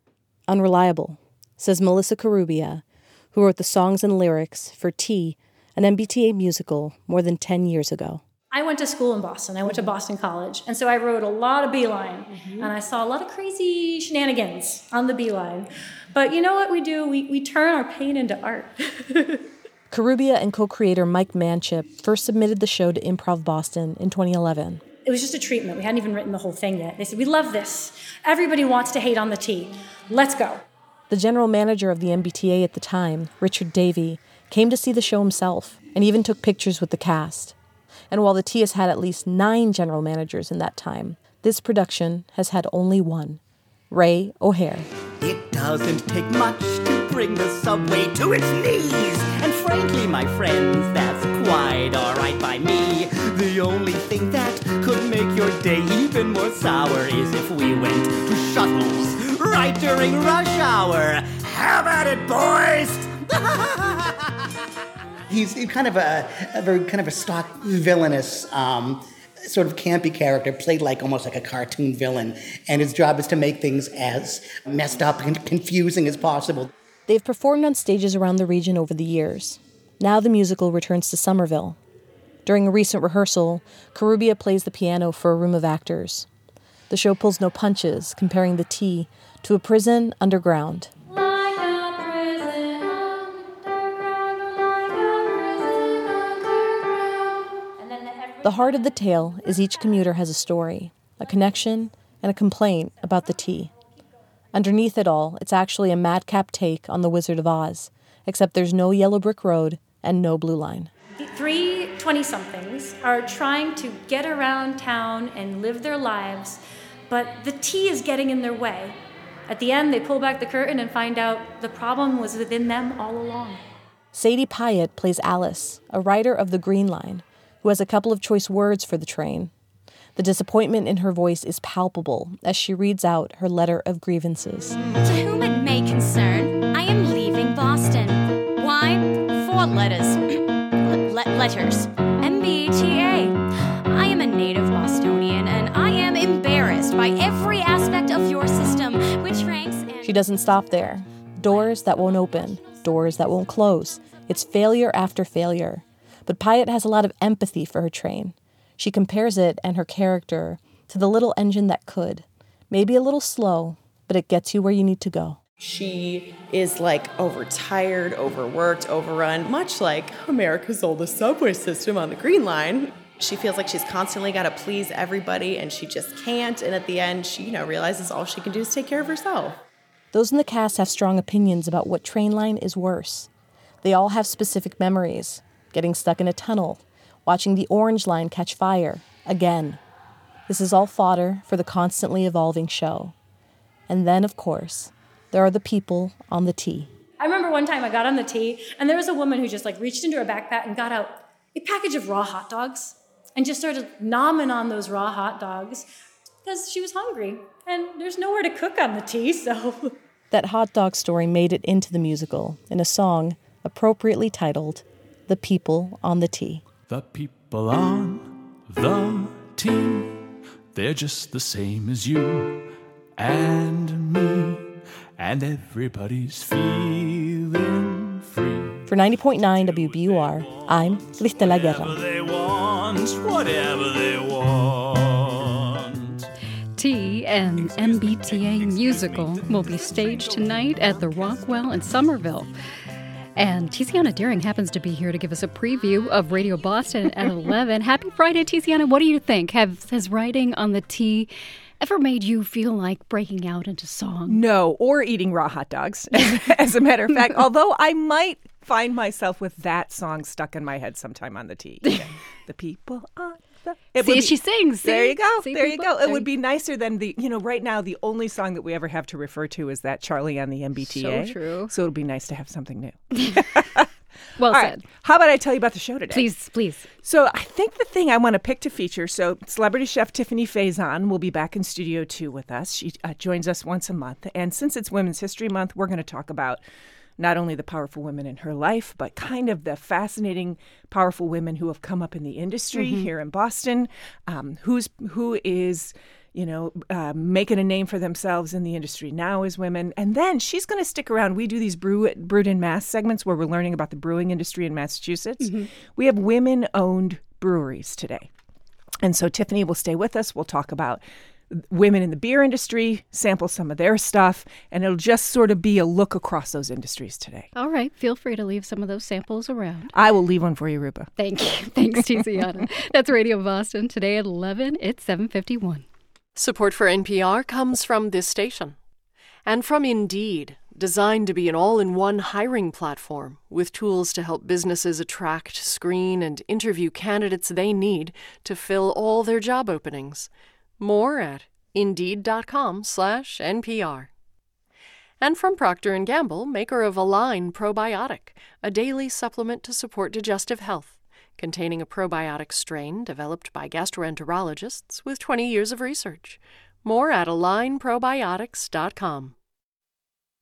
unreliable, says Melissa Carubia, who wrote the songs and lyrics for T, an MBTA musical, more than 10 years ago. I went to school in Boston. I went to Boston College. And so I rode a lot of Beeline. Mm-hmm. And I saw a lot of crazy shenanigans on the Beeline. But you know what we do? We, we turn our pain into art. Carubia and co creator Mike Manchip first submitted the show to Improv Boston in 2011. It was just a treatment. We hadn't even written the whole thing yet. They said, We love this. Everybody wants to hate on the T. Let's go. The general manager of the MBTA at the time, Richard Davey, came to see the show himself and even took pictures with the cast. And while the T has had at least nine general managers in that time, this production has had only one Ray O'Hare. It doesn't take much to bring the subway to its knees. And frankly, my friends, that's quite alright by me. The only thing that could make your day even more sour is if we went to shuttles right during rush hour. How about it, boys? he's kind of a, a, very kind of a stock villainous um, sort of campy character played like almost like a cartoon villain. And his job is to make things as messed up and confusing as possible. They've performed on stages around the region over the years. Now the musical returns to somerville. During a recent rehearsal carubia plays the piano for a room of actors. The show pulls no punches comparing the T to a prison underground The heart of the tale is each commuter has a story, a connection, and a complaint about the T. Underneath it all, it's actually a madcap take on The Wizard of Oz, except there's no yellow brick road and no blue line. Three 20 somethings are trying to get around town and live their lives, but the T is getting in their way. At the end, they pull back the curtain and find out the problem was within them all along. Sadie Pyatt plays Alice, a writer of The Green Line, who has a couple of choice words for the train. The disappointment in her voice is palpable as she reads out her letter of grievances. To whom it may concern, I am leaving Boston. Why? Four letters. Le- letters. MBTA. I am a native Bostonian and I am embarrassed by every aspect of your system, which ranks. And- she doesn't stop there. Doors that won't open, doors that won't close. It's failure after failure. But Pyatt has a lot of empathy for her train. She compares it and her character to the little engine that could. Maybe a little slow, but it gets you where you need to go. She is like overtired, overworked, overrun, much like America's oldest subway system on the Green Line. She feels like she's constantly got to please everybody and she just can't. And at the end, she, you know, realizes all she can do is take care of herself. Those in the cast have strong opinions about what train line is worse. They all have specific memories getting stuck in a tunnel, watching the orange line catch fire again. This is all fodder for the constantly evolving show. And then, of course, there are the people on the T. I remember one time I got on the T, and there was a woman who just like reached into her backpack and got out a package of raw hot dogs and just started nomming on those raw hot dogs because she was hungry. And there's nowhere to cook on the T, so. That hot dog story made it into the musical in a song appropriately titled The People on the T. The people on the T, they're just the same as you and me, and everybody's feeling free. For 90.9 WBUR, I'm Cristela Guerra. They want whatever they want. T and MBTA musical will be staged tonight at the Rockwell in Somerville. And Tiziana Dearing happens to be here to give us a preview of Radio Boston at 11. Happy Friday, Tiziana. What do you think? Have, has writing on the T ever made you feel like breaking out into song? No, or eating raw hot dogs, as a matter of fact. Although I might find myself with that song stuck in my head sometime on the T. the people on the. It See, be- she sings. There you go. See, there you go. It There would be nicer than the, you know, right now the only song that we ever have to refer to is that Charlie on the MBTA. So true. So it'll be nice to have something new. Well All right. said. How about I tell you about the show today? Please, please. So I think the thing I want to pick to feature. So celebrity chef Tiffani Faison will be back in studio two with us. She uh, joins us once a month, and since it's Women's History Month, we're going to talk about not only the powerful women in her life, but kind of the fascinating, powerful women who have come up in the industry Mhm. here in Boston. Um, who's who is you know, uh, making a name for themselves in the industry now as women. And then she's going to stick around. We do these brew brewed in Mass segments where we're learning about the brewing industry in Massachusetts. Mm-hmm. We have women owned breweries today. And so Tiffani will stay with us. We'll talk about women in the beer industry, sample some of their stuff, and it'll just sort of be a look across those industries today. All right. Feel free to leave some of those samples around. I will leave one for you, Rupa. Thank you. Thanks, Tiziana. That's Radio Boston. Today at 11, it's 751. Support for NPR comes from this station and from Indeed, designed to be an all in one hiring platform with tools to help businesses attract, screen, and interview candidates they need to fill all their job openings. More at indeed.com/slash NPR. And from Procter & Gamble, maker of Align Probiotic, a daily supplement to support digestive health containing a probiotic strain developed by gastroenterologists with 20 years of research. More at alignprobiotics.com.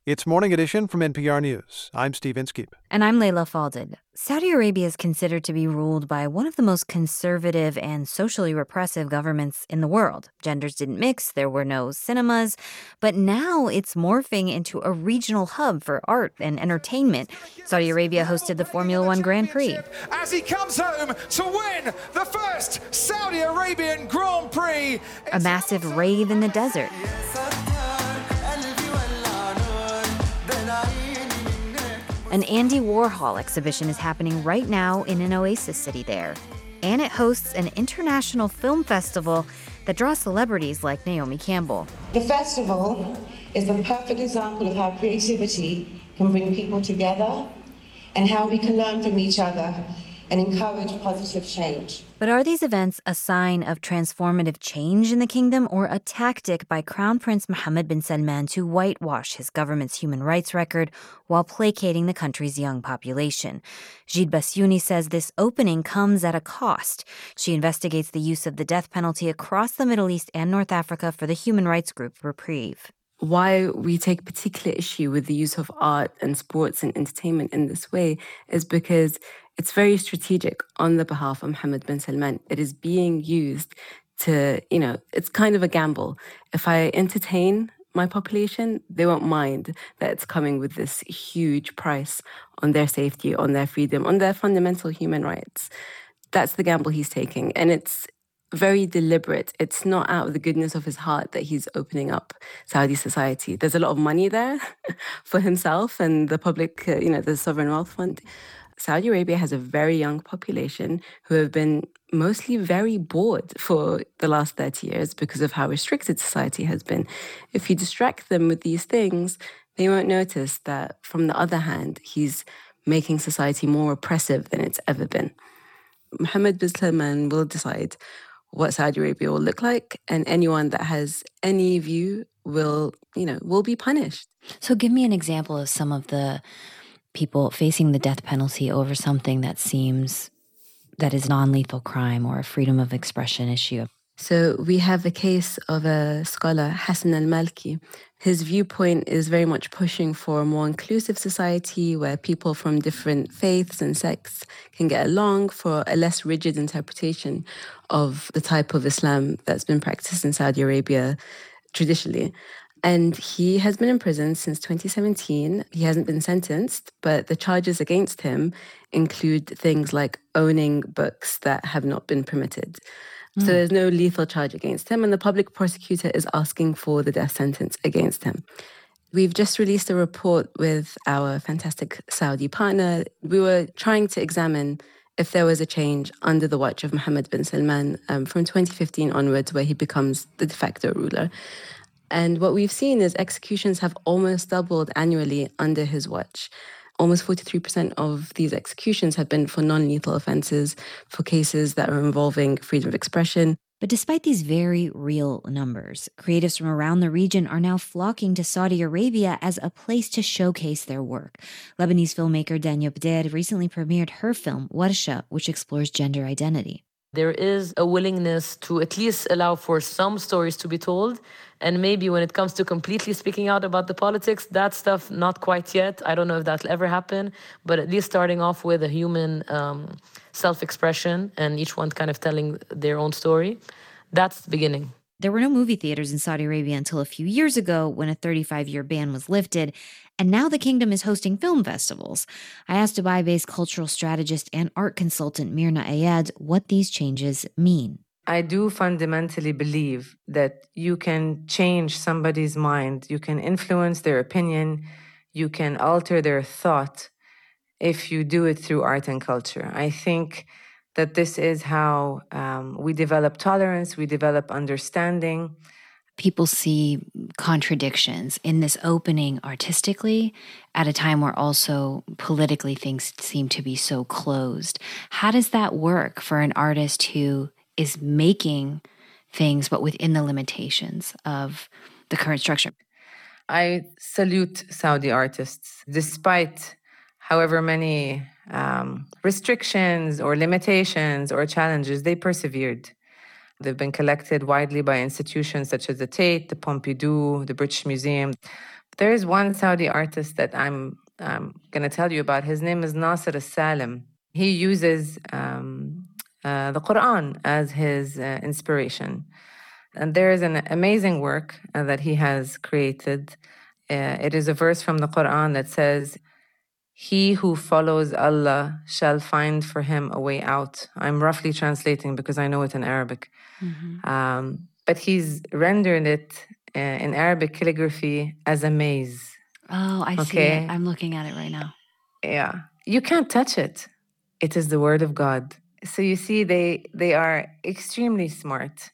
It's Morning Edition from NPR News. I'm Steve Inskeep. And I'm Leila Fadel. Saudi Arabia is considered to be ruled by one of the most conservative and socially repressive governments in the world. Genders didn't mix, there were no cinemas, but now it's morphing into a regional hub for art and entertainment. Saudi Arabia hosted the Formula One Grand Prix. as he comes home to win the first Saudi Arabian Grand Prix. A massive rave in the desert. An Andy Warhol exhibition is happening right now in an oasis city there. And it hosts an international film festival that draws celebrities like Naomi Campbell. The festival is a perfect example of how creativity can bring people together and how we can learn from each other and encourage positive change. But are these events a sign of transformative change in the kingdom or a tactic by Crown Prince Mohammed bin Salman to whitewash his government's human rights record while placating the country's young population? Jeed Basyouni says this opening comes at a cost. She investigates the use of the death penalty across the Middle East and North Africa for the human rights group Reprieve. why we take particular issue with the use of art and sports and entertainment in this way is because it's very strategic on the behalf of Mohammed bin Salman. It is being used to, you know, it's kind of a gamble. If I entertain my population, they won't mind that it's coming with this huge price on their safety, on their freedom, on their fundamental human rights. That's the gamble he's taking. And it's very deliberate. It's not out of the goodness of his heart that he's opening up Saudi society. There's a lot of money there for himself and the public, uh, you know, the sovereign wealth fund. Saudi Arabia has a very young population who have been mostly very bored for the last 30 years because of how restricted society has been. If you distract them with these things, they won't notice that, from the other hand, he's making society more oppressive than it's ever been. Mohammed bin Salman will decide what Saudi Arabia will look like, and anyone that has any view will, you know, will be punished. So give me an example of some of the people facing the death penalty over something that seems that is non-lethal crime or a freedom of expression issue. So we have a case of a scholar, Hassan al-Malki. His viewpoint is very much pushing for a more inclusive society where people from different faiths and sects can get along for a less rigid interpretation of the type of Islam that's been practiced in Saudi Arabia traditionally. And he has been in prison since 2017. He hasn't been sentenced, but the charges against him include things like owning books that have not been permitted. So Hmm. there's no lethal charge against him, and the public prosecutor is asking for the death sentence against him. We've just released a report with our fantastic Saudi partner. We were trying to examine if there was a change under the watch of Mohammed bin Salman um, from 2015 onwards, where he becomes the de facto ruler. And what we've seen is executions have almost doubled annually under his watch. Almost 43% of these executions have been for non lethal offenses, for cases that are involving freedom of expression. But despite these very real numbers, creatives from around the region are now flocking to Saudi Arabia as a place to showcase their work. Lebanese filmmaker Dania Bdeir recently premiered her film Warsha, which explores gender identity. There is a willingness to at least allow for some stories to be told. And maybe when it comes to completely speaking out about the politics, that stuff, not quite yet. I don't know if that'll ever happen, but at least starting off with a human um, self expression and each one kind of telling their own story, that's the beginning. There were no movie theaters in Saudi Arabia until a few years ago when a 35 year ban was lifted, and now the kingdom is hosting film festivals. I asked Dubai based cultural strategist and art consultant Myrna Ayad what these changes mean. I do fundamentally believe that you can change somebody's mind, you can influence their opinion, you can alter their thought if you do it through art and culture. I think that this is how um, we develop tolerance, we develop understanding. People see contradictions in this opening artistically at a time where also politically things seem to be so closed. How does that work for an artist who is making things but within the limitations of the current structure? I salute Saudi artists, despite however many um, restrictions or limitations or challenges, they persevered. They've been collected widely by institutions such as the Tate, the Pompidou, the British Museum. There is one Saudi artist that I'm, I'm going to tell you about. His name is Nasser Salim. He uses um, uh, the Quran as his uh, inspiration. And there is an amazing work uh, that he has created. Uh, it is a verse from the Quran that says, He who follows Allah shall find for him a way out. I'm roughly translating because I know it in Arabic. Um, but he's rendered it uh, in Arabic calligraphy as a maze. Oh, I see Okay. it. I'm looking at it right now. Yeah. You can't touch it. It is the word of God. So you see, they they are extremely smart,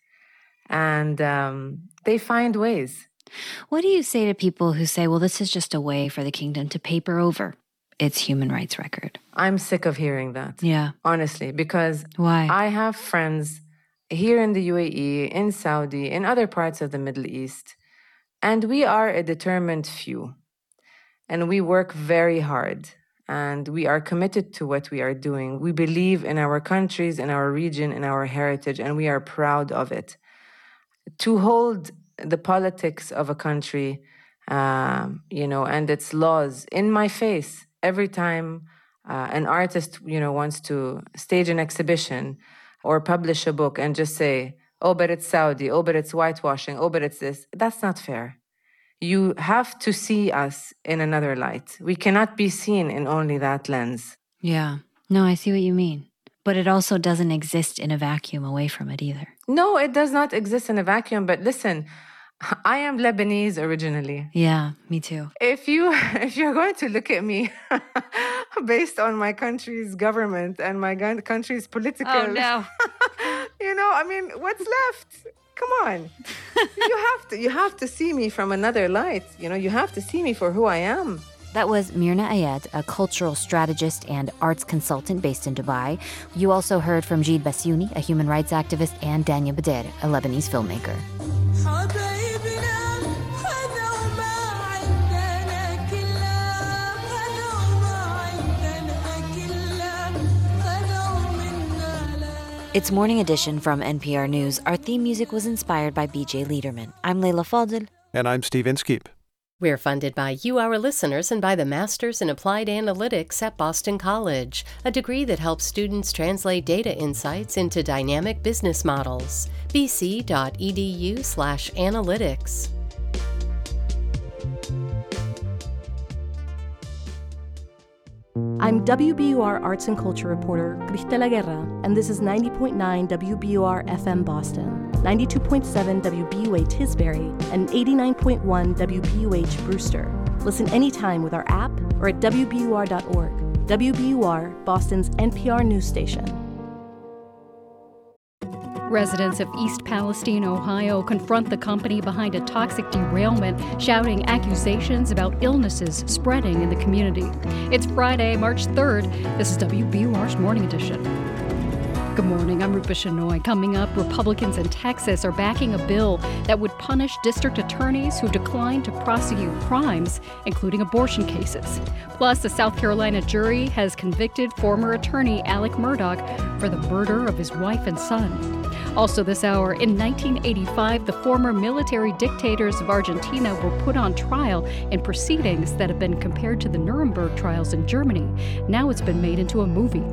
and um, they find ways. What do you say to people who say, well, this is just a way for the kingdom to paper over its human rights record? I'm sick of hearing that. Yeah. Honestly, because Why? I have friends here in the UAE, in Saudi, in other parts of the Middle East, and we are a determined few. And we work very hard and we are committed to what we are doing. We believe in our countries, in our region, in our heritage, and we are proud of it. To hold the politics of a country, um, you know, and its laws in my face every time uh, an artist, you know, wants to stage an exhibition or publish a book and just say, "Oh, but it's Saudi. Oh, but it's whitewashing. Oh, but it's this." That's not fair. You have to see us in another light. We cannot be seen in only that lens. Yeah. No, I see what you mean. But it also doesn't exist in a vacuum away from it either. No, it does not exist in a vacuum. But listen, I am Lebanese originally. Yeah, me too. If you if you're going to look at me based on my country's government and my country's political, Oh, no. you know, I mean, what's left? Come on, you have to you have to see me from another light. You know, you have to see me for who I am. That was Myrna Ayad, a cultural strategist and arts consultant based in Dubai. You also heard from Jeed Basyouni, a human rights activist, and Dania Bdeir, a Lebanese filmmaker. It's Morning Edition from NPR News. Our theme music was inspired by BJ Leiderman. I'm Leila Fadel. And I'm Steve Inskeep. We're funded by you, our listeners, and by the Masters in Applied Analytics at Boston College, a degree that helps students translate data insights into dynamic business models. bc.edu/analytics. I'm WBUR Arts and Culture reporter Cristela Guerra, and this is 90.9 WBUR FM Boston, 92.7 WBUA Tisbury, and 89.1 WBUH Brewster. Listen anytime with our app or at WBUR.org. WBUR, Boston's NPR news station. Residents of East Palestine, Ohio confront the company behind a toxic derailment, shouting accusations about illnesses spreading in the community. It's Friday, March 3rd. This is WBUR's Morning Edition. Good morning. I'm Rupa Shenoy. Coming up, Republicans in Texas are backing a bill that would punish district attorneys who decline to prosecute crimes, including abortion cases. Plus, a South Carolina jury has convicted former attorney Alec Murdaugh for the murder of his wife and son. Also, this hour, in 1985, the former military dictators of Argentina were put on trial in proceedings that have been compared to the Nuremberg trials in Germany. Now it's been made into a movie.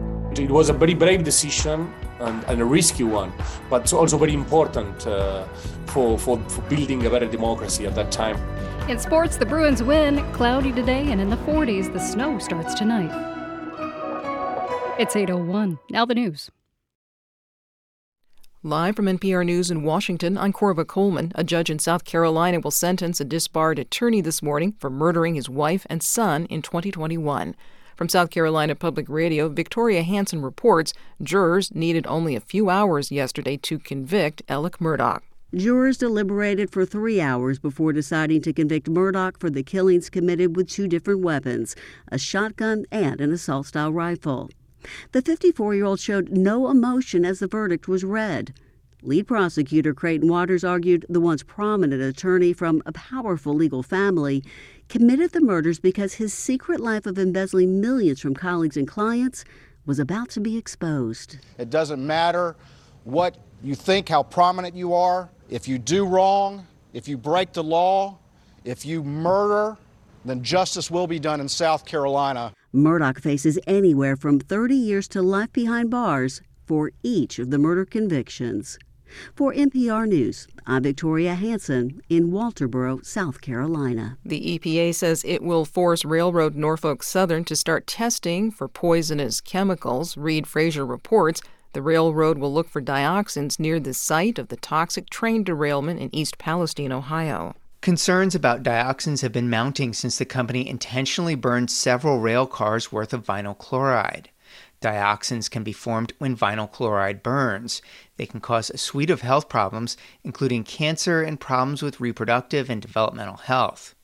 It was a very brave decision and, and a risky one, but it's also very important uh, for, for, for building a better democracy at that time. In sports, the Bruins win. Cloudy today, and in the 40s, the snow starts tonight. It's 8.01. Now the news. Live from NPR News in Washington, I'm Korva Coleman. A judge in South Carolina will sentence a disbarred attorney this morning for murdering his wife and son in 2021. From South Carolina Public Radio, Victoria Hansen reports jurors needed only a few hours yesterday to convict Alec Murdaugh. Jurors deliberated for three hours before deciding to convict Murdaugh for the killings committed with two different weapons a shotgun and an assault style rifle. The 54 year old showed no emotion as the verdict was read. Lead prosecutor Creighton Waters argued the once prominent attorney from a powerful legal family committed the murders because his secret life of embezzling millions from colleagues and clients was about to be exposed. It doesn't matter what you think, how prominent you are. If you do wrong, if you break the law, if you murder, then justice will be done in South Carolina. Murdaugh faces anywhere from 30 years to life behind bars for each of the murder convictions. For NPR News, I'm Victoria Hansen in Walterboro, South Carolina. The EPA says it will force Railroad Norfolk Southern to start testing for poisonous chemicals. Reid Frazier reports the railroad will look for dioxins near the site of the toxic train derailment in East Palestine, Ohio. Concerns about dioxins have been mounting since the company intentionally burned several rail cars worth of vinyl chloride. Dioxins can be formed when vinyl chloride burns. They can cause a suite of health problems, including cancer and problems with reproductive and developmental health.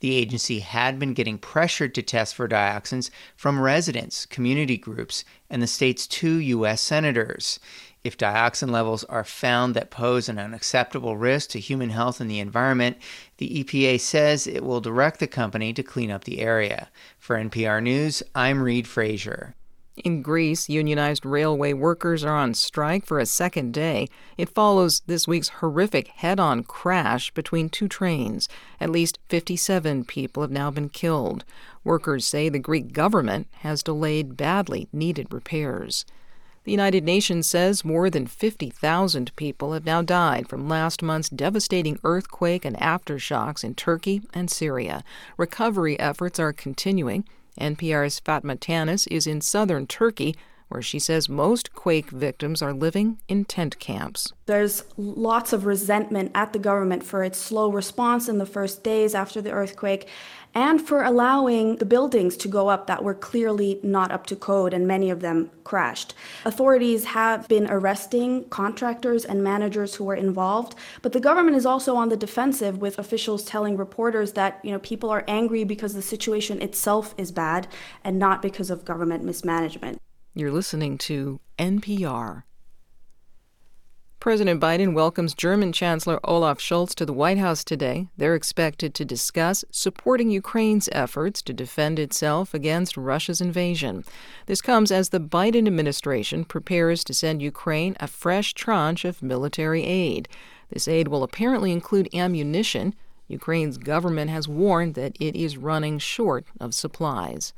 The agency had been getting pressured to test for dioxins from residents, community groups, and the state's two U.S. senators. If dioxin levels are found that pose an unacceptable risk to human health and the environment, the EPA says it will direct the company to clean up the area. For NPR News, I'm Reid Frazier. In Greece, unionized railway workers are on strike for a second day. It follows this week's horrific head on crash between two trains. At least 57 people have now been killed. Workers say the Greek government has delayed badly needed repairs. The United Nations says more than 50,000 people have now died from last month's devastating earthquake and aftershocks in Turkey and Syria. Recovery efforts are continuing. NPR's Fatma Tanis is in southern Turkey, where she says most quake victims are living in tent camps. There's lots of resentment at the government for its slow response in the first days after the earthquake, and for allowing the buildings to go up that were clearly not up to code, and many of them crashed. Authorities have been arresting contractors and managers who were involved, but the government is also on the defensive with officials telling reporters that, you know, people are angry because the situation itself is bad and not because of government mismanagement. You're listening to NPR. President Biden welcomes German Chancellor Olaf Scholz to the White House today. They're expected to discuss supporting Ukraine's efforts to defend itself against Russia's invasion. This comes as the Biden administration prepares to send Ukraine a fresh tranche of military aid. This aid will apparently include ammunition. Ukraine's government has warned that it is running short of supplies.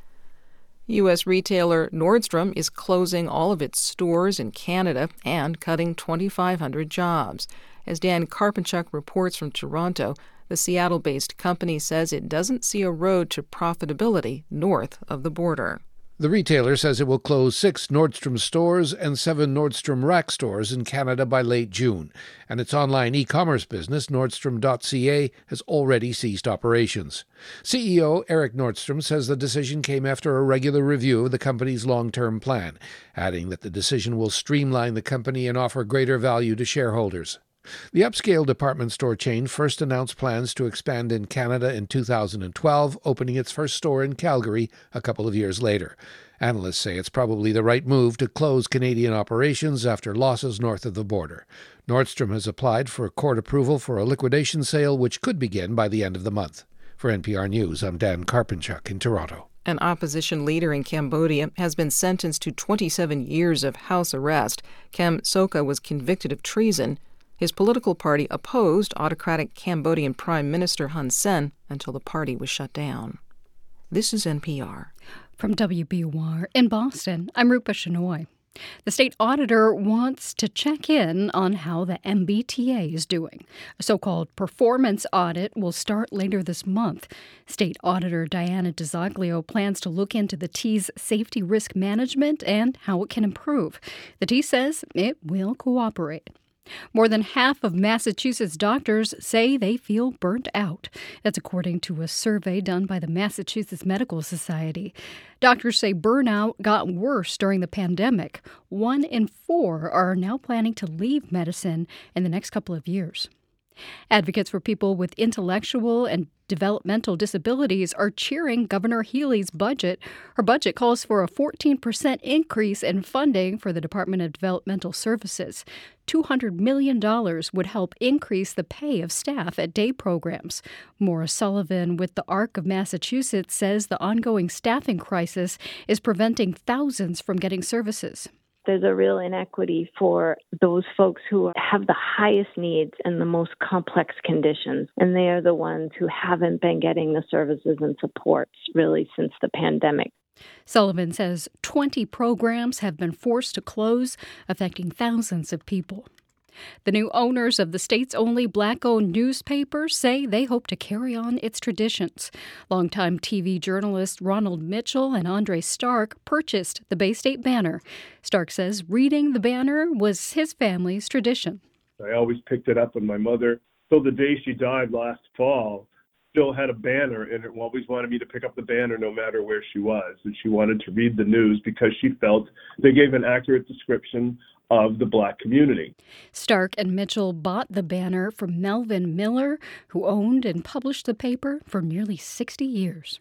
U.S. retailer Nordstrom is closing all of its stores in Canada and cutting 2,500 jobs. As Dan Karpenchuk reports from Toronto, the Seattle based company says it doesn't see a road to profitability north of the border. The retailer says it will close six Nordstrom stores and seven Nordstrom Rack stores in Canada by late June, and its online e commerce business, Nordstrom.ca, has already ceased operations. CEO Eric Nordstrom says the decision came after a regular review of the company's long term plan, adding that the decision will streamline the company and offer greater value to shareholders. The upscale department store chain first announced plans to expand in Canada in 2012, opening its first store in Calgary a couple of years later. Analysts say it's probably the right move to close Canadian operations after losses north of the border. Nordstrom has applied for court approval for a liquidation sale, which could begin by the end of the month. For NPR News, I'm Dan Karpenchuk in Toronto. An opposition leader in Cambodia has been sentenced to 27 years of house arrest. Kem Sokha was convicted of treason. His political party opposed autocratic Cambodian Prime Minister Hun Sen until the party was shut down. This is NPR. From WBUR in Boston, I'm Rupa Shenoy. The state auditor wants to check in on how the MBTA is doing. A so called performance audit will start later this month. State Auditor Diana DiZoglio plans to look into the T's safety risk management and how it can improve. The T says it will cooperate. More than half of Massachusetts doctors say they feel burnt out. That's according to a survey done by the Massachusetts Medical Society. Doctors say burnout got worse during the pandemic. One in four are now planning to leave medicine in the next couple of years. Advocates for people with intellectual and developmental disabilities are cheering Governor Healey's budget. Her budget calls for a 14% increase in funding for the Department of Developmental Services. $200 million would help increase the pay of staff at day programs. Maura Sullivan with the ARC of Massachusetts says the ongoing staffing crisis is preventing thousands from getting services there's a real inequity for those folks who have the highest needs and the most complex conditions. And they are the ones who haven't been getting the services and supports really since the pandemic. Sullivan says 20 programs have been forced to close, affecting thousands of people. The new owners of the state's only black owned newspaper say they hope to carry on its traditions. Longtime TV journalists Ronald Mitchell and Andre Stark purchased the Bay State Banner. Stark says reading the banner was his family's tradition. I always picked it up when my mother, till the day she died last fall, still had a banner and it always wanted me to pick up the banner no matter where she was. And she wanted to read the news because she felt they gave an accurate description of the black community. Stark and Mitchell bought the banner from Melvin Miller, who owned and published the paper for nearly 60 years.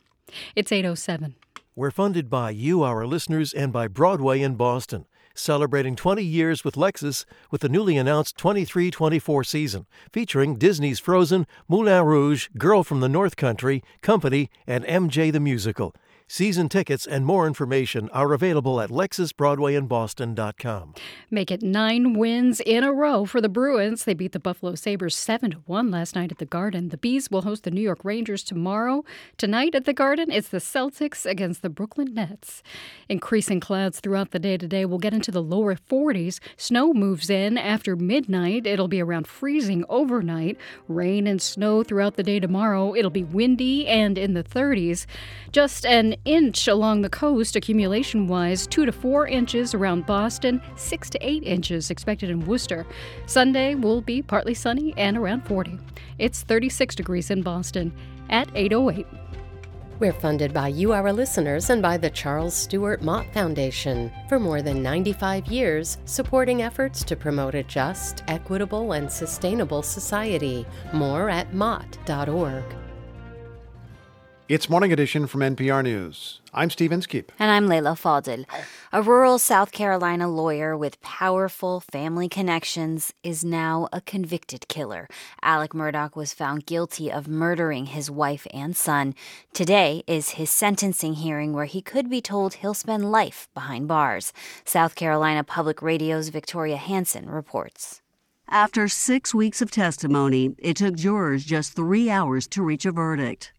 It's 807. We're funded by you, our listeners, and by Broadway in Boston, celebrating 20 years with Lexus with the newly announced 23 24 season, featuring Disney's Frozen, Moulin Rouge, Girl from the North Country, Company, and MJ the Musical. Season tickets and more information are available at lexusbroadwayinboston.com. Make it nine wins in a row for the Bruins. They beat the Buffalo Sabres 7 1 last night at the Garden. The Bees will host the New York Rangers tomorrow. Tonight at the Garden, it's the Celtics against the Brooklyn Nets. Increasing clouds throughout the day today will get into the lower 40s. Snow moves in after midnight. It'll be around freezing overnight. Rain and snow throughout the day tomorrow. It'll be windy and in the 30s. Just an inch along the coast, accumulation wise, 2 to 4 inches around Boston, 6 to 8 inches expected in Worcester. Sunday will be partly sunny and around 40. It's 36 degrees in Boston at 808. We're funded by you, our listeners, and by the Charles Stewart Mott Foundation for more than 95 years, supporting efforts to promote a just, equitable, and sustainable society. More at mott.org. It's Morning Edition from NPR News. I'm Steve Inskeep. And I'm Leila Fadel. A rural South Carolina lawyer with powerful family connections is now a convicted killer. Alec Murdaugh was found guilty of murdering his wife and son. Today is his sentencing hearing where he could be told he'll spend life behind bars. South Carolina Public Radio's Victoria Hansen reports. After six weeks of testimony, it took jurors just three hours to reach a verdict.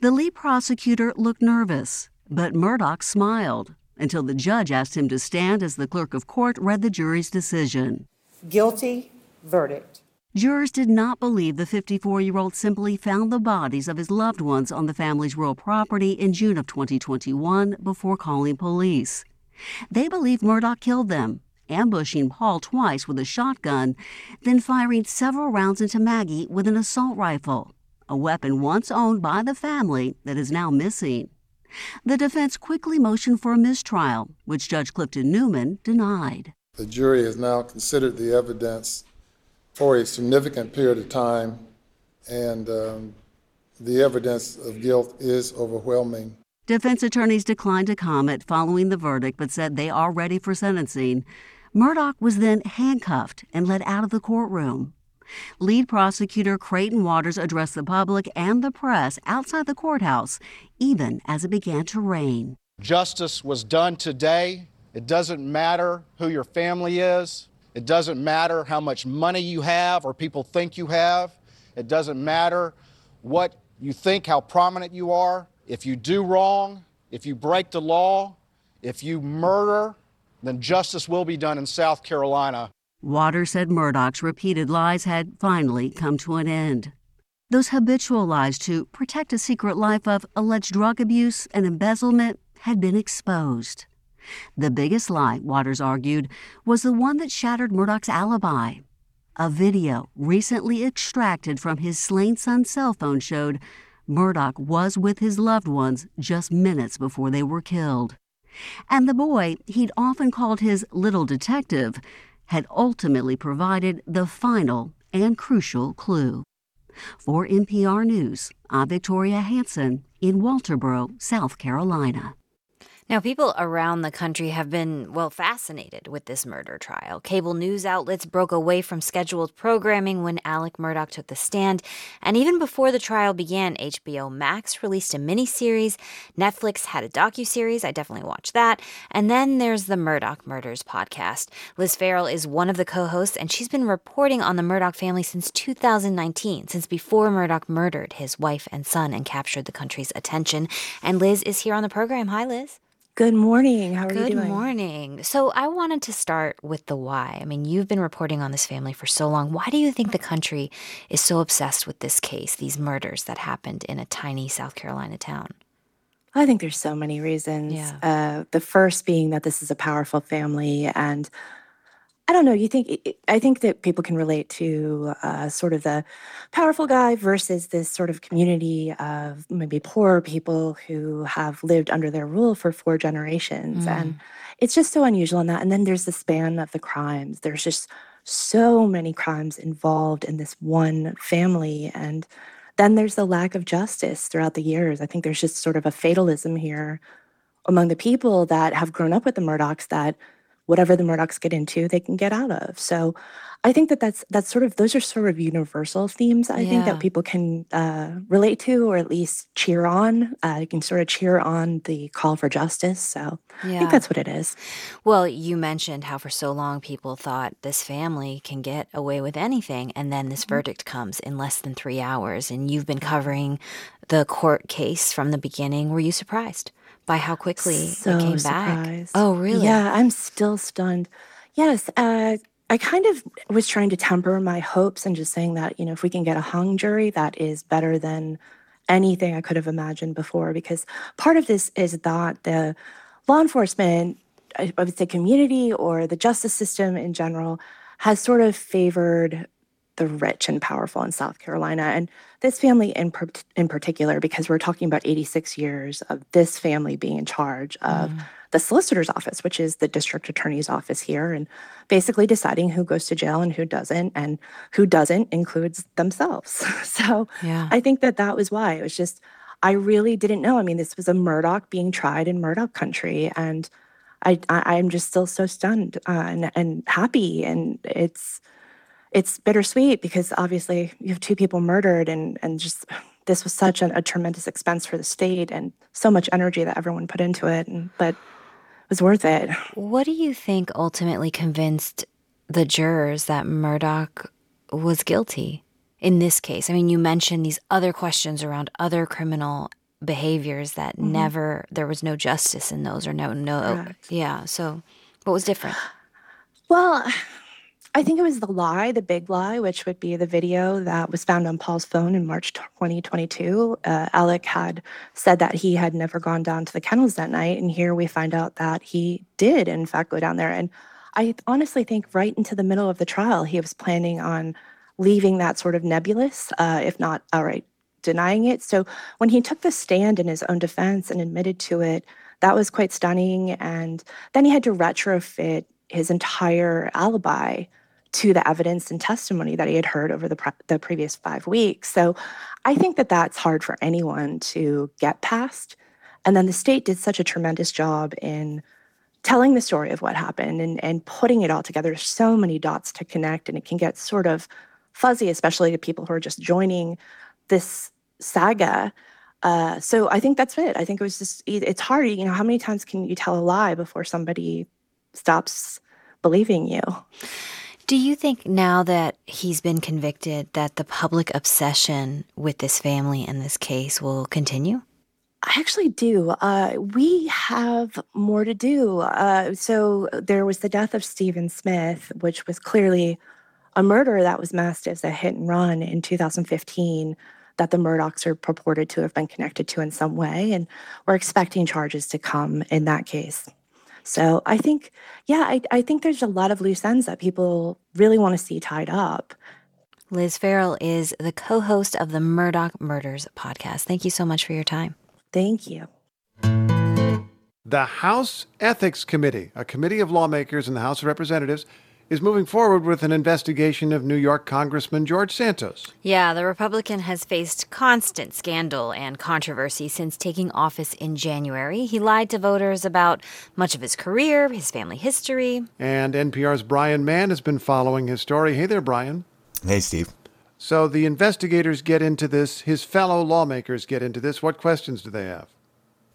The lead prosecutor looked nervous, but Murdaugh smiled until the judge asked him to stand as the clerk of court read the jury's decision. Guilty verdict. Jurors did not believe the 54 year old simply found the bodies of his loved ones on the family's rural property in June of 2021 before calling police. They believed Murdaugh killed them, ambushing Paul twice with a shotgun, then firing several rounds into Maggie with an assault rifle a weapon once owned by the family that is now missing. The defense quickly motioned for a mistrial, which Judge Clifton Newman denied. The jury has now considered the evidence for a significant period of time, and um, the evidence of guilt is overwhelming. Defense attorneys declined to comment following the verdict, but said they are ready for sentencing. Murdaugh was then handcuffed and led out of the courtroom. Lead prosecutor Creighton Waters addressed the public and the press outside the courthouse, even as it began to rain. Justice was done today. It doesn't matter who your family is. It doesn't matter how much money you have or people think you have. It doesn't matter what you think, how prominent you are. If you do wrong, if you break the law, if you murder, then justice will be done in South Carolina. Waters said Murdaugh's repeated lies had finally come to an end. Those habitual lies to protect a secret life of alleged drug abuse and embezzlement had been exposed. The biggest lie, Waters argued, was the one that shattered Murdaugh's alibi. A video recently extracted from his slain son's cell phone showed Murdaugh was with his loved ones just minutes before they were killed. And the boy he'd often called his little detective had ultimately provided the final and crucial clue. For NPR News, I'm Victoria Hansen in Walterboro, South Carolina. Now, people around the country have been, well, fascinated with this murder trial. Cable news outlets broke away from scheduled programming when Alec Murdaugh took the stand. And even before the trial began, HBO Max released a miniseries. Netflix had a docuseries. I definitely watched that. And then there's the Murdaugh Murders podcast. Liz Farrell is one of the co hosts, and she's been reporting on the Murdaugh family since 2019, since before Murdaugh murdered his wife and son and captured the country's attention. And Liz is here on the program. Hi, Liz. Good morning. How are Good you doing? Good morning. So, I wanted to start with the why. I mean, you've been reporting on this family for so long. Why do you think the country is so obsessed with this case, these murders that happened in a tiny South Carolina town? I think there's so many reasons. Yeah. Uh, the first being that this is a powerful family and I don't know. You think I think that people can relate to uh, sort of the powerful guy versus this sort of community of maybe poor people who have lived under their rule for four generations, and Mm. it's just so unusual in that. And then there's the span of the crimes. There's just so many crimes involved in this one family, and then there's the lack of justice throughout the years. I think there's just sort of a fatalism here among the people that have grown up with the Murdaughs that whatever the Murdaughs get into, they can get out of. So I think that that's that's sort of those are sort of universal themes. I think that people can uh, relate to, or at least cheer on. Uh, you can sort of cheer on the call for justice. So I Yeah. think that's what it is. Well, you mentioned how for so long people thought this family can get away with anything, and then this verdict comes in less than three hours. And you've been covering the court case from the beginning. Were you surprised by how quickly so it came back? Oh, really? Yeah, I'm still stunned. Yes, uh, I kind of was trying to temper my hopes and just saying that you know if we can get a hung jury, that is better than anything I could have imagined before. Because part of this is that the law enforcement, I would say, community or the justice system in general, has sort of favored the rich and powerful in South Carolina. And this family in, per- in particular, because we're talking about 86 years of this family being in charge of mm. the solicitor's office, which is the district attorney's office here, and basically deciding who goes to jail and who doesn't. And who doesn't includes themselves. so yeah. I think that that was why. It was just, I really didn't know. I mean, this was a Murdaugh being tried in Murdaugh country. And I, I am just still so stunned uh, and, and happy. And it's, it's bittersweet because obviously you have two people murdered and and just this was such a, a tremendous expense for the state and so much energy that everyone put into it and, but it was worth it what do you think ultimately convinced the jurors that murdaugh was guilty in this case i mean you mentioned these other questions around other criminal behaviors that mm-hmm. never there was no justice in those or no no Correct. yeah so what was different well I think it was the lie, the big lie, which would be the video that was found on Paul's phone in March 2022. Uh, Alec had said that he had never gone down to the kennels that night. And here we find out that he did, in fact, go down there. And I honestly think right into the middle of the trial, he was planning on leaving that sort of nebulous, uh, if not outright denying it. So when he took the stand in his own defense and admitted to it, that was quite stunning. And then he had to retrofit his entire alibi to the evidence and testimony that he had heard over the, pre- the previous five weeks. So I think that that's hard for anyone to get past. And then the state did such a tremendous job in telling the story of what happened and, and putting it all together. So many dots to connect, and it can get sort of fuzzy, especially to people who are just joining this saga. Uh, so I think that's it. I think it was just, it's hard. You know, how many times can you tell a lie before somebody stops believing you? Do you think now that he's been convicted that the public obsession with this family and this case will continue? I actually do. Uh, we have more to do. Uh, so there was the death of Stephen Smith, which was clearly a murder that was masked as a hit and run in 2015 that the Murdaughs are purported to have been connected to in some way. And we're expecting charges to come in that case. So I think, yeah, I, I think there's a lot of loose ends that people really want to see tied up. Liz Farrell is the co host of the Murdaugh Murders podcast. Thank you so much for your time. Thank you. The House Ethics Committee, a committee of lawmakers in the House of Representatives, is moving forward with an investigation of New York Congressman George Santos. Yeah, the Republican has faced constant scandal and controversy since taking office in January. He lied to voters about much of his career, his family history. And NPR's Brian Mann has been following his story. Hey there, Brian. Hey, Steve. So the investigators get into this, his fellow lawmakers get into this. What questions do they have?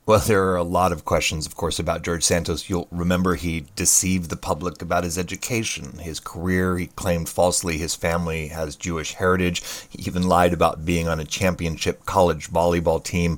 Well, there are a lot of questions, of course, about George Santos. You'll remember he deceived the public about his education, his career. He claimed falsely his family has Jewish heritage. He even lied about being on a championship college volleyball team.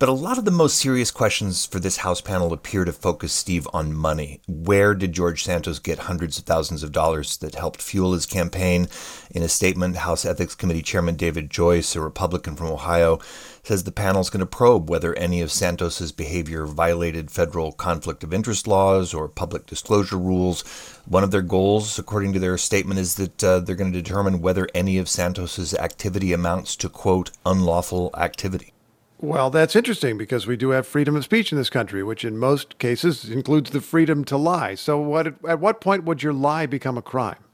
But a lot of the most serious questions for this House panel appear to focus, Steve, on money. Where did George Santos get hundreds of thousands of dollars that helped fuel his campaign? In a statement, House Ethics Committee Chairman David Joyce, a Republican from Ohio, says the panel's going to probe whether any of Santos's behavior violated federal conflict of interest laws or public disclosure rules. One of their goals, according to their statement, is that uh, they're going to determine whether any of Santos's activity amounts to quote unlawful activity. Well, that's interesting because we do have freedom of speech in this country, which in most cases includes the freedom to lie. So, what, at what point would your lie become a crime?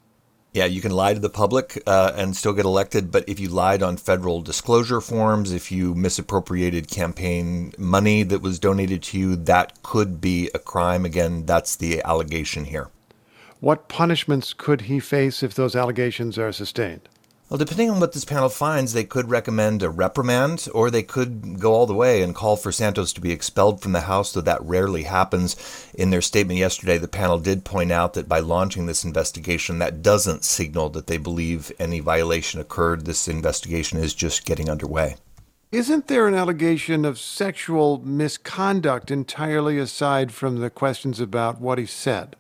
Yeah, you can lie to the public uh, and still get elected, but if you lied on federal disclosure forms, if you misappropriated campaign money that was donated to you, that could be a crime. Again, that's the allegation here. What punishments could he face if those allegations are sustained? Well, depending on what this panel finds, they could recommend a reprimand, or they could go all the way and call for Santos to be expelled from the House, though that rarely happens. In their statement yesterday, the panel did point out that by launching this investigation, that doesn't signal that they believe any violation occurred. This investigation is just getting underway. Isn't there an allegation of sexual misconduct entirely aside from the questions about what he said?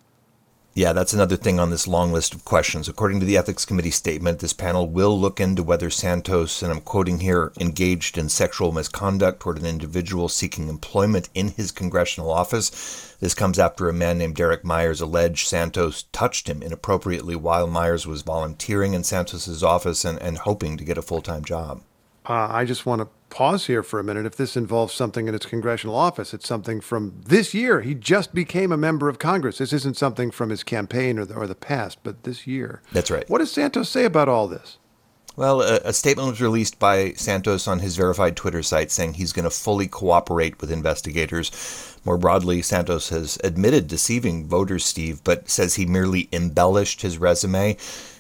Yeah, that's another thing on this long list of questions. According to the Ethics Committee statement, this panel will look into whether Santos, and I'm quoting here, engaged in sexual misconduct toward an individual seeking employment in his congressional office. This comes after a man named Derek Myers alleged Santos touched him inappropriately while Myers was volunteering in Santos's office and, and hoping to get a full time job. Uh, I just want to pause here for a minute. If this involves something in its congressional office, it's something from this year. He just became a member of Congress. This isn't something from his campaign or the, or the past, but this year. That's right. What does Santos say about all this? Well, a, a, statement was released by Santos on his verified Twitter site saying he's going to fully cooperate with investigators. More broadly, Santos has admitted deceiving voters, Steve, but says he merely embellished his resume.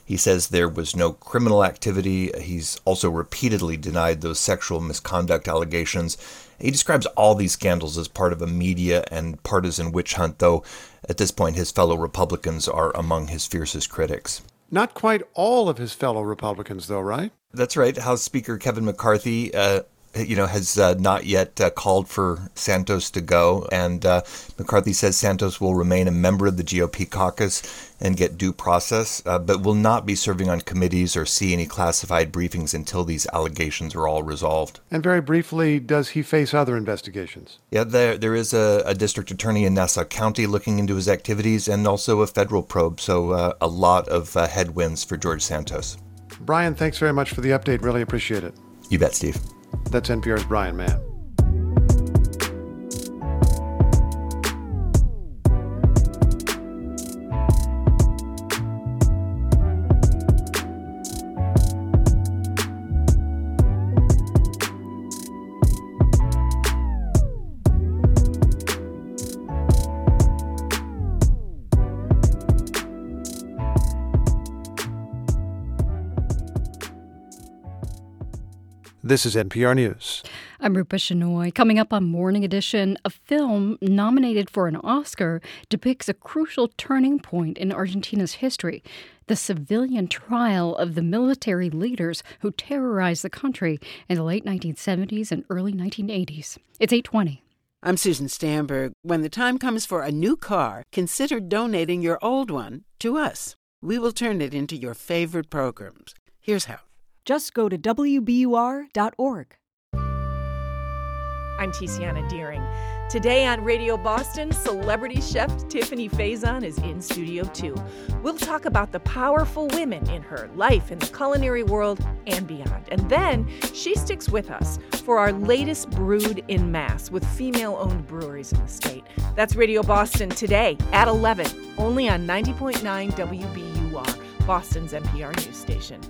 He says there was no criminal activity. He's also repeatedly denied those sexual misconduct allegations. He describes all these scandals as part of a media and partisan witch hunt, though at this point his fellow Republicans are among his fiercest critics. Not quite all of his fellow Republicans, though, right? That's right. House Speaker Kevin McCarthy uh, you know, has uh, not yet uh, called for Santos to go. And uh, McCarthy says Santos will remain a member of the GOP caucus and get due process, uh, but will not be serving on committees or see any classified briefings until these allegations are all resolved. And very briefly, does he face other investigations? Yeah, there, there is a, a district attorney in Nassau County looking into his activities and also a federal probe. So uh, a lot of uh, headwinds for George Santos. Brian, thanks very much for the update. Really appreciate it. You bet, Steve. That's NPR's Brian Mann. This is NPR News. I'm Rupa Shenoy. Coming up on Morning Edition, a film nominated for an Oscar depicts a crucial turning point in Argentina's history the civilian trial of the military leaders who terrorized the country in the late 1970s and early 1980s. It's 820. I'm Susan Stamberg. When the time comes for a new car, consider donating your old one to us. We will turn it into your favorite programs. Here's how. Just go to WBUR.org. I'm Tiziana Dearing. Today on Radio Boston, celebrity chef Tiffani Faison is in Studio 2. We'll talk about the powerful women in her life in the culinary world and beyond. And then she sticks with us for our latest Brewed in Mass with female owned breweries in the state. That's Radio Boston today at 11, only on 90.9 WBUR, Boston's NPR news station.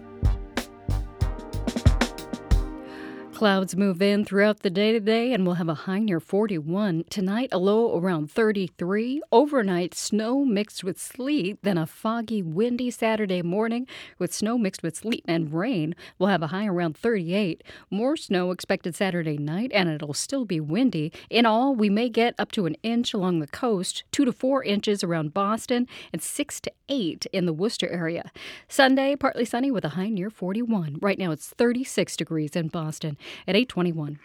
Clouds move in throughout the day today, and we'll have a high near 41. Tonight, a low around 33. Overnight, snow mixed with sleet. Then a foggy, windy Saturday morning with snow mixed with sleet and rain. We'll have a high around 38. More snow expected Saturday night, and it'll still be windy. In all, we may get up to an inch along the coast, two to four inches around Boston, and six to eight in the Worcester area. Sunday, partly sunny with a high near 41. Right now, it's 36 degrees in Boston at 821.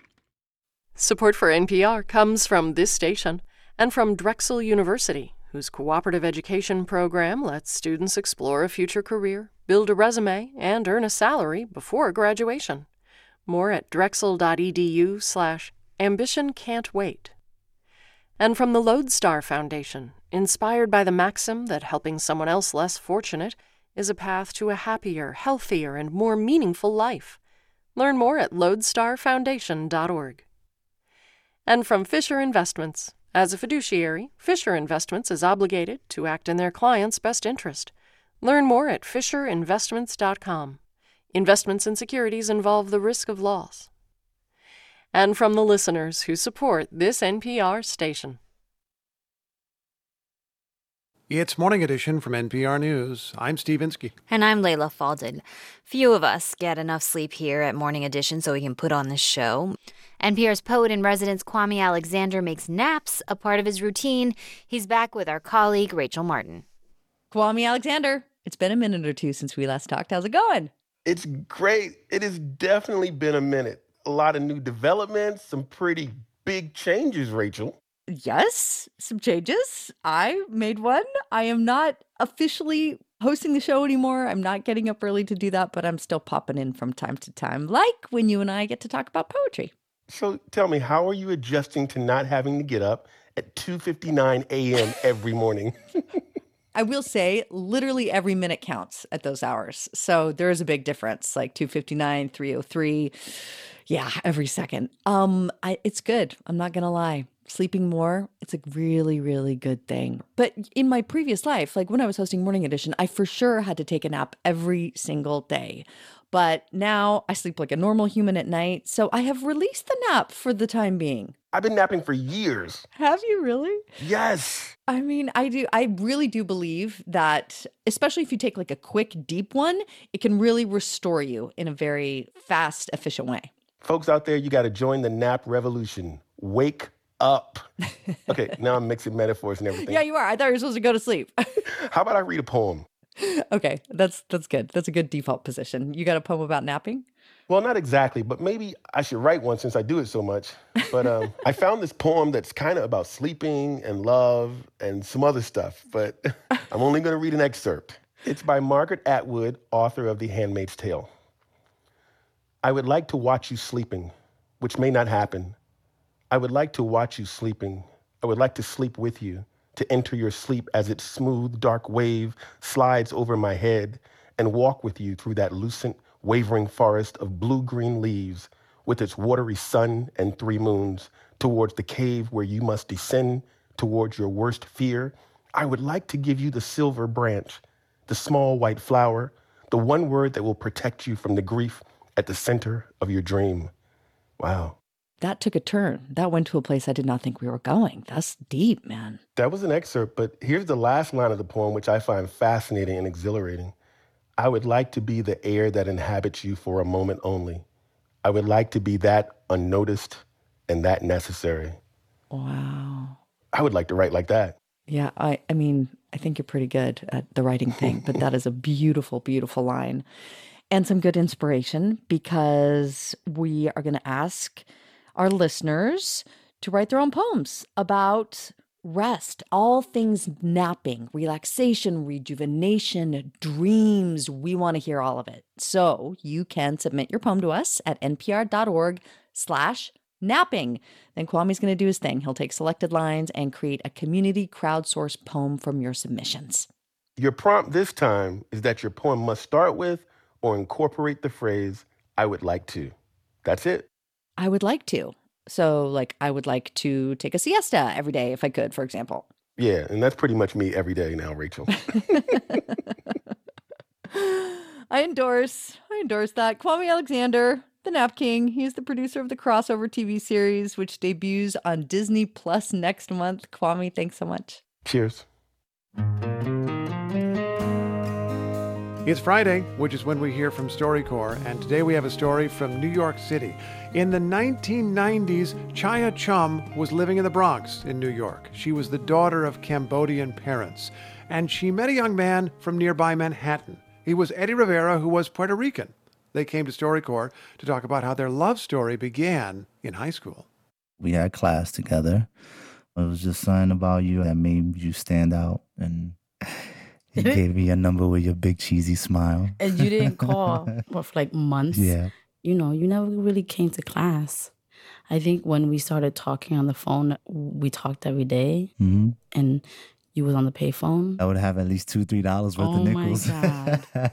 Support for NPR comes from this station and from Drexel University, whose cooperative education program lets students explore a future career, build a resume, and earn a salary before graduation. More at drexel.edu slash ambition can't wait. And from the Lodestar Foundation, inspired by the maxim that helping someone else less fortunate is a path to a happier, healthier, and more meaningful life. Learn more at lodestarfoundation.org. And from Fisher Investments. As a fiduciary, Fisher Investments is obligated to act in their client's best interest. Learn more at fisherinvestments.com. Investments in securities involve the risk of loss. And from the listeners who support this NPR station. It's Morning Edition from NPR News. I'm Steve Inskeep. And I'm Leila Fadel. Few of us get enough sleep here at Morning Edition so we can put on this show. NPR's poet in residence Kwame Alexander makes naps a part of his routine. He's back with our colleague Rachel Martin. Kwame Alexander, it's been a minute or two since we last talked. How's it going? It's great. It has definitely been a minute. A lot of new developments, some pretty big changes, Rachel. Yes, some changes. I made one. I am not officially hosting the show anymore. I'm not getting up early to do that, but I'm still popping in from time to time, like when you and I get to talk about poetry. So tell me, how are you adjusting to not having to get up at 2:59 a.m. every morning? I will say literally every minute counts at those hours. So there is a big difference, like 259, 303. Yeah, every second. Um I it's good. I'm not going to lie. Sleeping more, it's a really really good thing. But in my previous life, like when I was hosting Morning Edition, I for sure had to take a nap every single day. But now I sleep like a normal human at night, so I have released the nap for the time being. I've been napping for years. Have you really? Yes. I mean, I do. I really do believe that, especially if you take like a quick, deep one, it can really restore you in a very fast, efficient way. Folks out there, you got to join the nap revolution. Wake up. Okay, now I'm mixing metaphors and everything. Yeah, you are. I thought you were supposed to go to sleep. How about I read a poem? okay, that's that's good. That's a good default position. You got a poem about napping? Well, not exactly, but maybe I should write one since I do it so much. But um, I found this poem that's kind of about sleeping and love and some other stuff, but I'm only going to read an excerpt. It's by Margaret Atwood, author of The Handmaid's Tale. I would like to watch you sleeping, which may not happen. I would like to watch you sleeping. I would like to sleep with you, to enter your sleep as its smooth, dark wave slides over my head and walk with you through that lucent, wavering forest of blue green leaves with its watery sun and three moons towards the cave where you must descend towards your worst fear. I would like to give you the silver branch, the small white flower, the one word that will protect you from the grief at the center of your dream. Wow. That took a turn. That went to a place I did not think we were going. That's deep, man. That was an excerpt, but here's the last line of the poem, which I find fascinating and exhilarating. I would like to be the air that inhabits you for a moment only. I would like to be that unnoticed and that necessary. Wow. I would like to write like that. Yeah, I I mean, I think you're pretty good at the writing thing, but that is a beautiful beautiful line. And some good inspiration because we are going to ask our listeners to write their own poems about rest, all things napping, relaxation, rejuvenation, dreams. We want to hear all of it. So you can submit your poem to us at npr.org slash napping. Then Kwame's going to do his thing. He'll take selected lines and create a community crowdsourced poem from your submissions. Your prompt this time is that your poem must start with or incorporate the phrase, I would like to. That's it. I would like to. So, like, I would like to take a siesta every day if I could, for example. Yeah, and that's pretty much me every day now, Rachel. I endorse. I endorse that. Kwame Alexander, the Nap King. He's the producer of the crossover TV series, which debuts on Disney Plus next month. Kwame, thanks so much. Cheers. It's Friday, which is when we hear from StoryCorps, and today we have a story from New York City. In the 1990s, Chaya Chum was living in the Bronx in New York. She was the daughter of Cambodian parents, and she met a young man from nearby Manhattan. He was Eddie Rivera, who was Puerto Rican. They came to StoryCorps to talk about how their love story began in high school. We had class together. It was just something about you that made you stand out, and you gave me a number with your big cheesy smile. And you didn't call for like months. Yeah. You know, you never really came to class. I think when we started talking on the phone, we talked every day, hmm and you was on the payphone. I would have at least two, three dollars worth Oh of my nickels. God.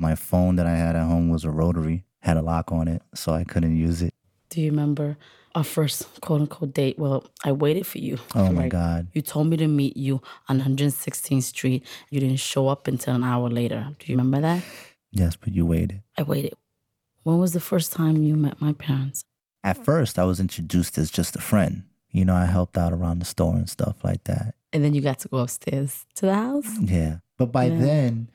My phone that I had at home was a rotary, had a lock on it, so I couldn't use it. Do you remember our first quote unquote date? Well, I waited for you. Oh my Like, God. You told me to meet you on 116th Street. You didn't show up until an hour later. Do you remember that? Yes, but you waited. I waited. When was the first time you met my parents? At first, I was introduced as just a friend. You know, I helped out around the store and stuff like that. And then you got to go upstairs to the house? Yeah. But by Yeah. then,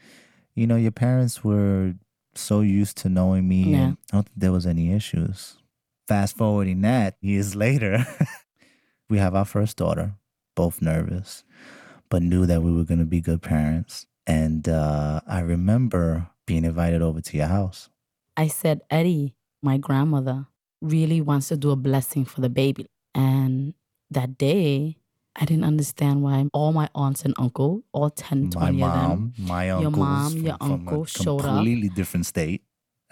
you know, your parents were so used to knowing me. Yeah. And I don't think there was any issues. Fast forwarding that years later, we have our first daughter, both nervous, but knew that we were going to be good parents. And uh, I remember being invited over to your house. I said, Eddie, my grandmother, really wants to do a blessing for the baby. And that day, I didn't understand why all my aunts and uncle, all 10, 20 my of them, mom, my your uncle, mom, your from, uncle from a showed up. completely different state.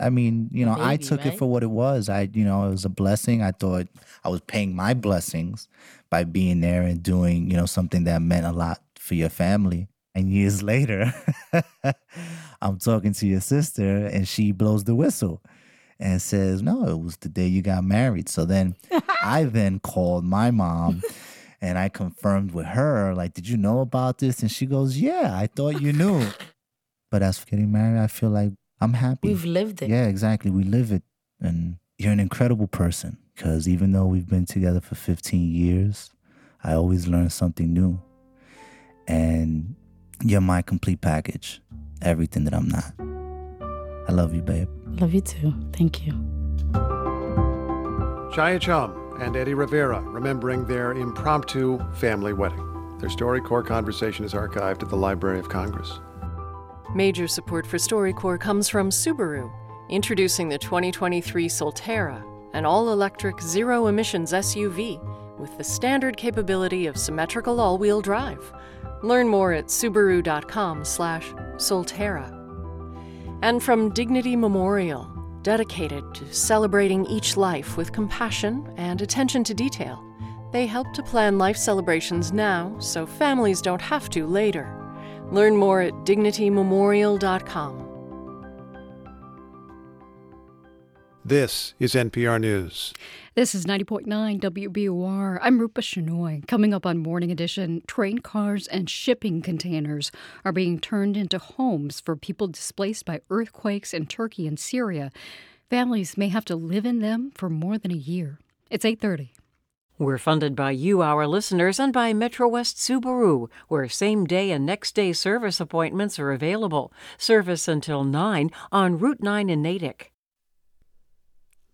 I mean, you know, I took it for what it was. I, you know, it was a blessing. I thought I was paying my blessings by being there and doing, you know, something that meant a lot for your family. And years later, I'm talking to your sister and she blows the whistle and says, No, it was the day you got married. So then I then called my mom and I confirmed with her, like, did you know about this? And she goes, Yeah, I thought you knew. but as for getting married, I feel like I'm happy. We've lived it. Yeah, exactly. We live it. And you're an incredible person because even though we've been together for 15 years, I always learn something new. And you're my complete package, everything that I'm not. I love you, babe. Love you too. Thank you. Shia Chum and Eddie Rivera remembering their impromptu family wedding. Their StoryCorps conversation is archived at the Library of Congress. Major support for StoryCorps comes from Subaru, introducing the 2023 Solterra, an all-electric zero-emissions SUV with the standard capability of symmetrical all-wheel drive. Learn more at subaru.com/solterra. And from Dignity Memorial, dedicated to celebrating each life with compassion and attention to detail. They help to plan life celebrations now so families don't have to later. Learn more at dignitymemorial.com. This is NPR News. This is 90.9 WBUR. I'm Rupa Shenoy. Coming up on Morning Edition, train cars and shipping containers are being turned into homes for people displaced by earthquakes in Turkey and Syria. Families may have to live in them for more than a year. It's 8:30. We're funded by you, our listeners, and by Metro West Subaru, where same day and next day service appointments are available. Service until 9 on Route 9 in Natick.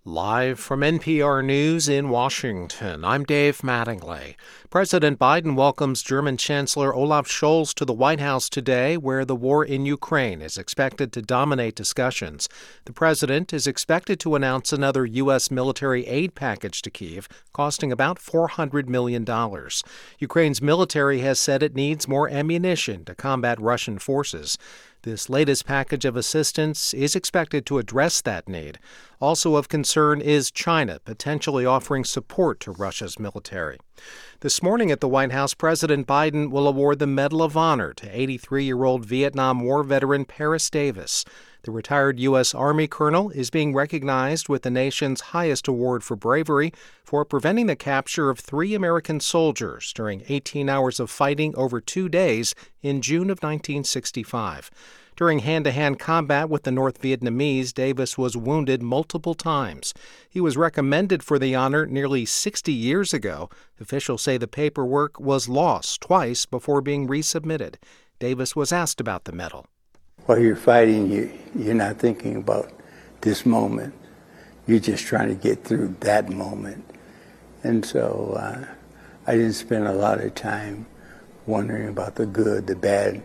Live from NPR News in Washington, I'm Dave Mattingly. President Biden welcomes German Chancellor Olaf Scholz to the White House today, where the war in Ukraine is expected to dominate discussions. The president is expected to announce another U.S. military aid package to Kiev, costing about $400 million. Ukraine's military has said it needs more ammunition to combat Russian forces. This latest package of assistance is expected to address that need. Also of concern is China potentially offering support to Russia's military. This morning at the White House, President Biden will award the Medal of Honor to 83 year old Vietnam War veteran Paris Davis. The retired U.S. Army colonel is being recognized with the nation's highest award for bravery for preventing the capture of three American soldiers during 18 hours of fighting over two days in June of 1965. During hand to hand combat with the North Vietnamese, Davis was wounded multiple times. He was recommended for the honor nearly 60 years ago. Officials say the paperwork was lost twice before being resubmitted. Davis was asked about the medal. While you're fighting, you, you're not thinking about this moment. You're just trying to get through that moment. And so uh, I didn't spend a lot of time wondering about the good, the bad,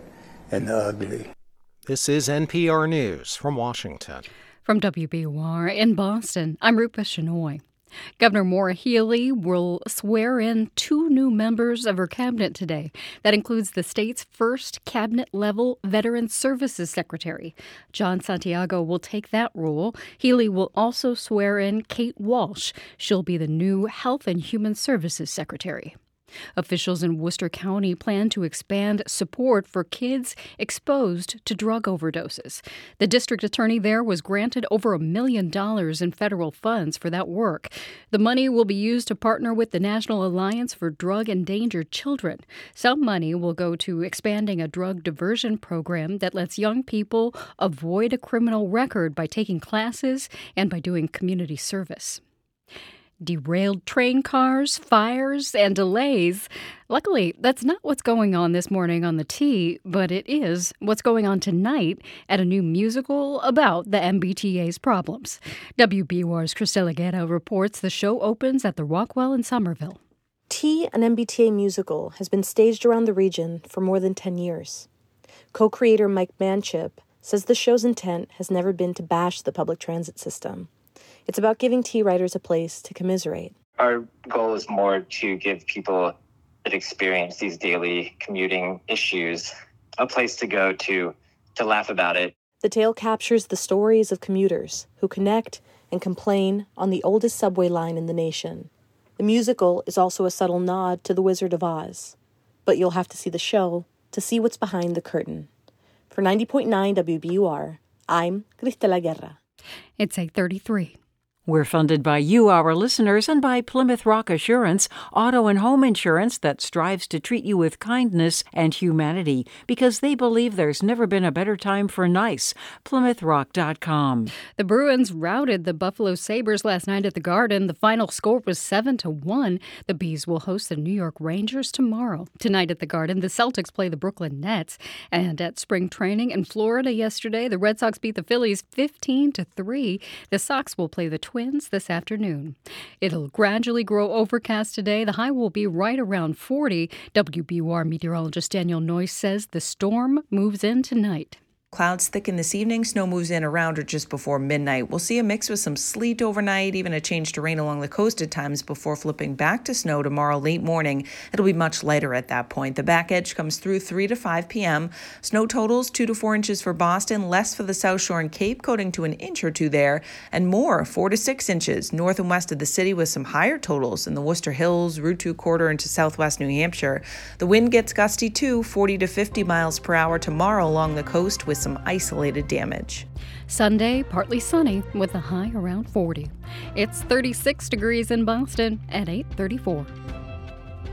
and the ugly. This is NPR News from Washington. From WBUR in Boston, I'm Rupa Shenoy. Governor Maura Healey will swear in two new members of her cabinet today. That includes the state's first cabinet level Veteran Services Secretary. John Santiago will take that role. Healey will also swear in Kate Walsh. She'll be the new Health and Human Services Secretary. Officials in Worcester County plan to expand support for kids exposed to drug overdoses. The district attorney there was granted over a million dollars in federal funds for that work. The money will be used to partner with the National Alliance for Drug Endangered Children. Some money will go to expanding a drug diversion program that lets young people avoid a criminal record by taking classes and by doing community service derailed train cars, fires, and delays. Luckily, that's not what's going on this morning on the T, but it is what's going on tonight at a new musical about the MBTA's problems. WBUR's Cristela Guerra reports the show opens at the Rockwell in Somerville. T, an MBTA musical, has been staged around the region for more than 10 years. Co creator Mike Manchip says the show's intent has never been to bash the public transit system. It's about giving T writers a place to commiserate. Our goal is more to give people that experience these daily commuting issues a place to go to to laugh about it. The tale captures the stories of commuters who connect and complain on the oldest subway line in the nation. The musical is also a subtle nod to The Wizard of Oz, but you'll have to see the show to see what's behind the curtain. For 90.9 WBUR, I'm Cristela Guerra. It's 833. We're funded by you, our listeners, and by Plymouth Rock Assurance, auto and home insurance that strives to treat you with kindness and humanity because they believe there's never been a better time for nice. PlymouthRock.com. The Bruins routed the Buffalo Sabres last night at the Garden. The final score was 7 to 1. The Bees will host the New York Rangers tomorrow. Tonight at the Garden, the Celtics play the Brooklyn Nets. And at spring training in Florida yesterday, the Red Sox beat the Phillies 15 to 3. The Sox will play the Twins this afternoon. It'll gradually grow overcast today. The high will be right around 40. WBUR meteorologist Danielle Noyes says the storm moves in tonight. Clouds thicken this evening. Snow moves in around or just before midnight. We'll see a mix with some sleet overnight, even a change to rain along the coast at times before flipping back to snow tomorrow late morning. It'll be much lighter at that point. The back edge comes through 3 to 5 p.m. Snow totals 2 to 4 inches for Boston, less for the South Shore and Cape, coating to an inch or two there, and more 4 to 6 inches north and west of the city with some higher totals in the Worcester Hills, Route 2 quarter into southwest New Hampshire. The wind gets gusty too, 40 to 50 miles per hour tomorrow along the coast with some isolated damage. Sunday, partly sunny with a high around 40. It's 36 degrees in Boston at 834.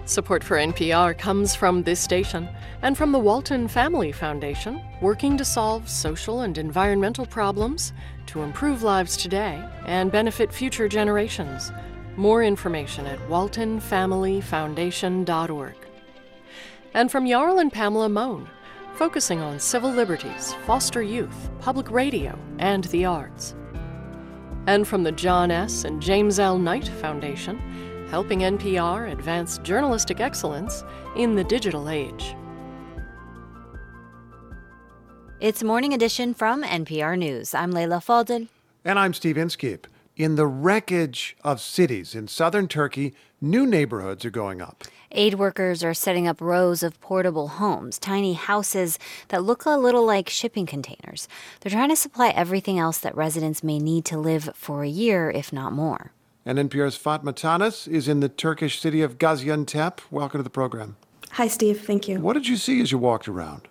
Support for NPR comes from this station and from the Walton Family Foundation, working to solve social and environmental problems to improve lives today and benefit future generations. More information at waltonfamilyfoundation.org. And from Jarl and Pamela Mohn, focusing on civil liberties, foster youth, public radio, and the arts. And from the John S. and James L. Knight Foundation, helping NPR advance journalistic excellence in the digital age. It's Morning Edition from NPR News. I'm Leila Fadel. And I'm Steve Inskeep. In the wreckage of cities in southern Turkey, new neighborhoods are going up. Aid workers are setting up rows of portable homes, tiny houses that look a little like shipping containers. They're trying to supply everything else that residents may need to live for a year, if not more. And NPR's Fatma Tanis is in the Turkish city of Gaziantep. Welcome to the program. Hi, Steve. Thank you. What did you see as you walked around?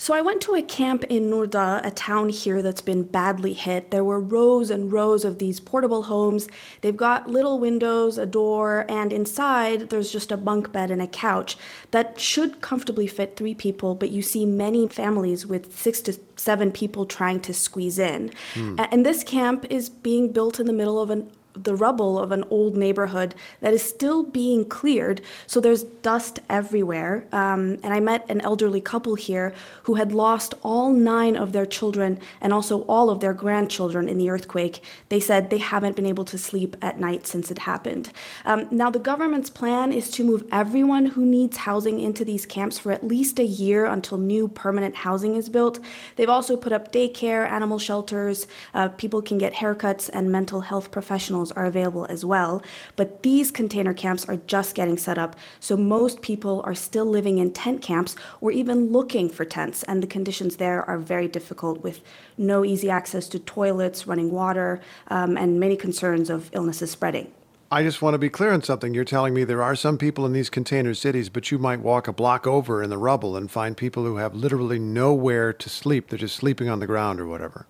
So I went to a camp in Nurda, a town here that's been badly hit. There were rows and rows of these portable homes. They've got little windows, a door, and inside there's just a bunk bed and a couch that should comfortably fit three people, but you see many families with six to seven people trying to squeeze in. Hmm. And this camp is being built in the middle of an the rubble of an old neighborhood that is still being cleared. So there's dust everywhere. Um, and I met an elderly couple here who had lost all nine of their children and also all of their grandchildren in the earthquake. They said they haven't been able to sleep at night since it happened. Um, now, the government's plan is to move everyone who needs housing into these camps for at least a year until new permanent housing is built. They've also put up daycare, animal shelters, uh, people can get haircuts, and mental health professionals are available as well. But these container camps are just getting set up, so most people are still living in tent camps or even looking for tents, and the conditions there are very difficult with no easy access to toilets, running water, um, and many concerns of illnesses spreading. I just want to be clear on something. You're telling me there are some people in these container cities, but you might walk a block over in the rubble and find people who have literally nowhere to sleep. They're just sleeping on the ground or whatever.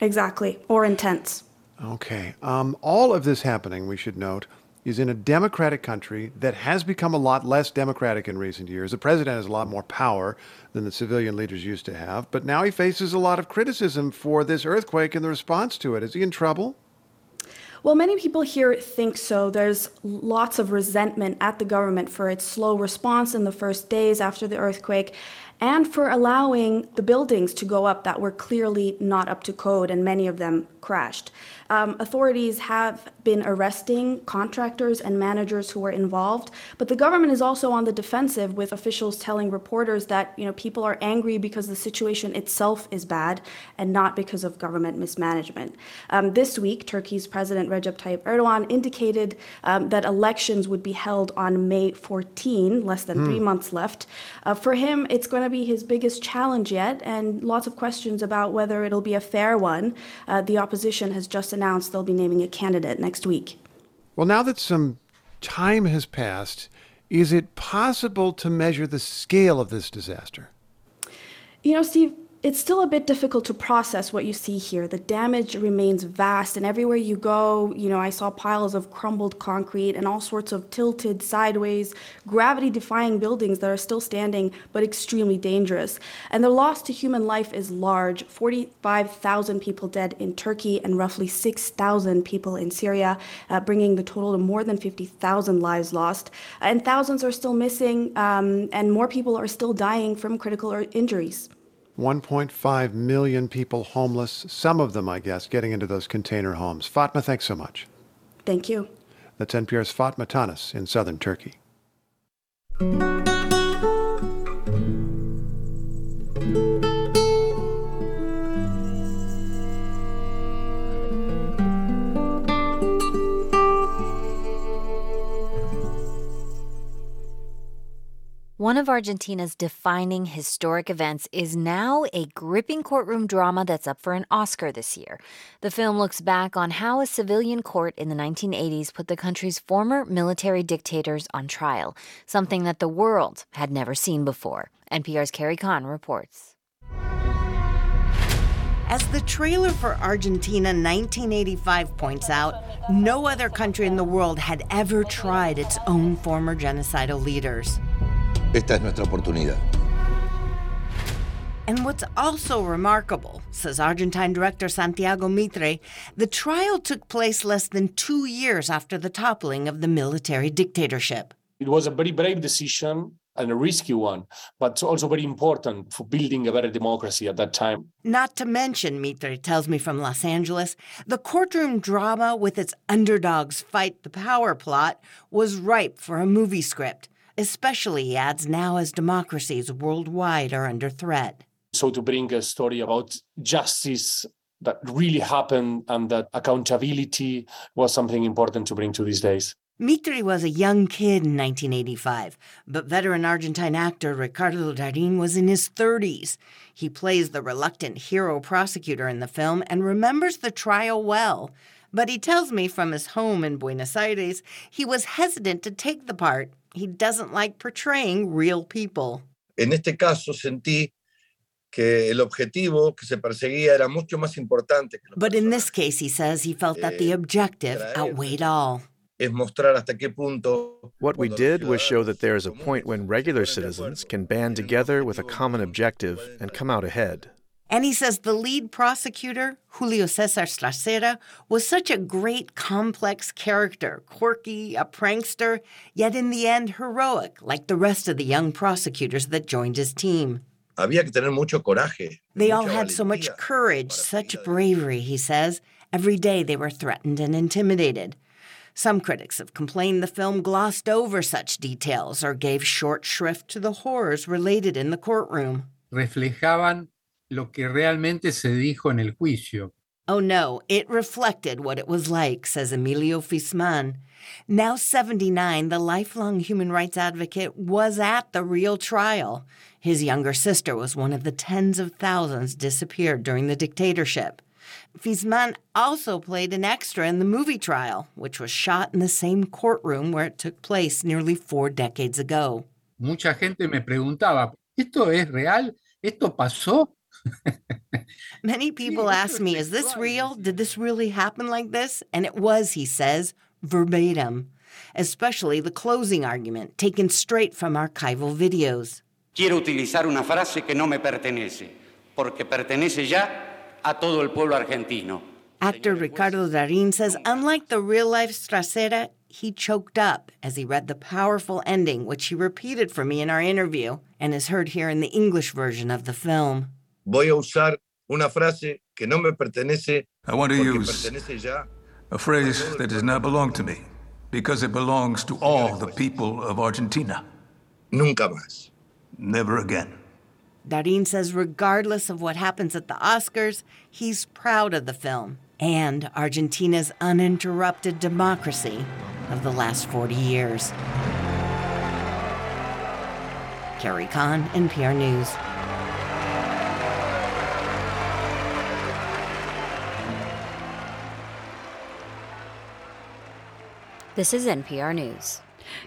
Exactly, or in tents. Okay. Um, all of this happening, we should note, is in a democratic country that has become a lot less democratic in recent years. The president has a lot more power than the civilian leaders used to have, but now he faces a lot of criticism for this earthquake and the response to it. Is he in trouble? Well, many people here think so. There's lots of resentment at the government for its slow response in the first days after the earthquake. and for allowing the buildings to go up that were clearly not up to code, and many of them crashed. Um, authorities have been arresting contractors and managers who were involved, but the government is also on the defensive with officials telling reporters that you know people are angry because the situation itself is bad and not because of government mismanagement. Um, this week, Turkey's President Recep Tayyip Erdogan indicated um, that elections would be held on May 14, less than three Hmm. months left. Uh, for him, it's going to be his biggest challenge yet, and lots of questions about whether it'll be a fair one. Uh, the opposition has just announced they'll be naming a candidate next week. Well, now that some time has passed, is it possible to measure the scale of this disaster? You know, Steve, it's still a bit difficult to process what you see here. The damage remains vast, and everywhere you go, you know, I saw piles of crumbled concrete and all sorts of tilted, sideways, gravity defying buildings that are still standing but extremely dangerous. And the loss to human life is large 45,000 people dead in Turkey and roughly 6,000 people in Syria, uh, bringing the total to more than 50,000 lives lost. And thousands are still missing, um, and more people are still dying from critical injuries. 1.5 million people homeless, some of them, I guess, getting into those container homes. Fatma, thanks so much. Thank you. That's NPR's Fatma Tanis in southern Turkey. One of Argentina's defining historic events is now a gripping courtroom drama that's up for an Oscar this year. The film looks back on how a civilian court in the 1980s put the country's former military dictators on trial, something that the world had never seen before. NPR's Carrie Kahn reports. As the trailer for Argentina 1985 points out, no other country in the world had ever tried its own former genocidal leaders. Esta es nuestra oportunidad. And what's also remarkable, says Argentine director Santiago Mitre, the trial took place less than two years after the toppling of the military dictatorship. It was a very brave decision and a risky one, but also very important for building a better democracy at that time. Not to mention, Mitre tells me from Los Angeles, the courtroom drama with its underdogs fight the power plot was ripe for a movie script, especially, he adds, now as democracies worldwide are under threat. So to bring a story about justice that really happened and that accountability was something important to bring to these days. Mitre was a young kid in 1985, but veteran Argentine actor Ricardo Darín was in his 30s. He plays the reluctant hero prosecutor in the film and remembers the trial well. But he tells me from his home in Buenos Aires he was hesitant to take the part. He doesn't like portraying real people. En este caso sentí que el objetivo que se perseguía era mucho más importante que But in this case, he says he felt that the eh, objective outweighed all. es mostrar hasta qué punto What we did was show that there is a point when regular citizens can band together with a common objective and come out ahead. And he says the lead prosecutor, Julio Cesar Strassera, was such a great, complex character, quirky, a prankster, yet in the end heroic, like the rest of the young prosecutors that joined his team. había que tener mucho coraje. They all had so much courage, such bravery, he says. Every day they were threatened and intimidated. Some critics have complained the film glossed over such details or gave short shrift to the horrors related in the courtroom. reflejaban lo que realmente se dijo en el juicio. Oh no, it reflected what it was like, says Emilio Fisman. Now 79, the lifelong human rights advocate was at the real trial. His younger sister was one of the tens of thousands disappeared during the dictatorship. Fisman also played an extra in the movie trial, which was shot in the same courtroom where it took place nearly four decades ago. Mucha gente me preguntaba, ¿esto es real? ¿Esto pasó? Many people ask me, is this real? Did this really happen like this? And it was, he says, verbatim, especially the closing argument taken straight from archival videos. Quiero utilizar una frase que no me pertenece, porque pertenece ya a todo el pueblo argentino. Actor Ricardo Darín says, unlike the real life Strassera, he choked up as he read the powerful ending, which he repeated for me in our interview and is heard here in the English version of the film. Voy a usar una frase que no me pertenece. I want to use a phrase that does not belong to me because it belongs to all the people of Argentina. Nunca más. Never again. Darin says, regardless of what happens at the Oscars, he's proud of the film and Argentina's uninterrupted democracy of the last 40 years. Carrie Kahn, NPR News. This is NPR News.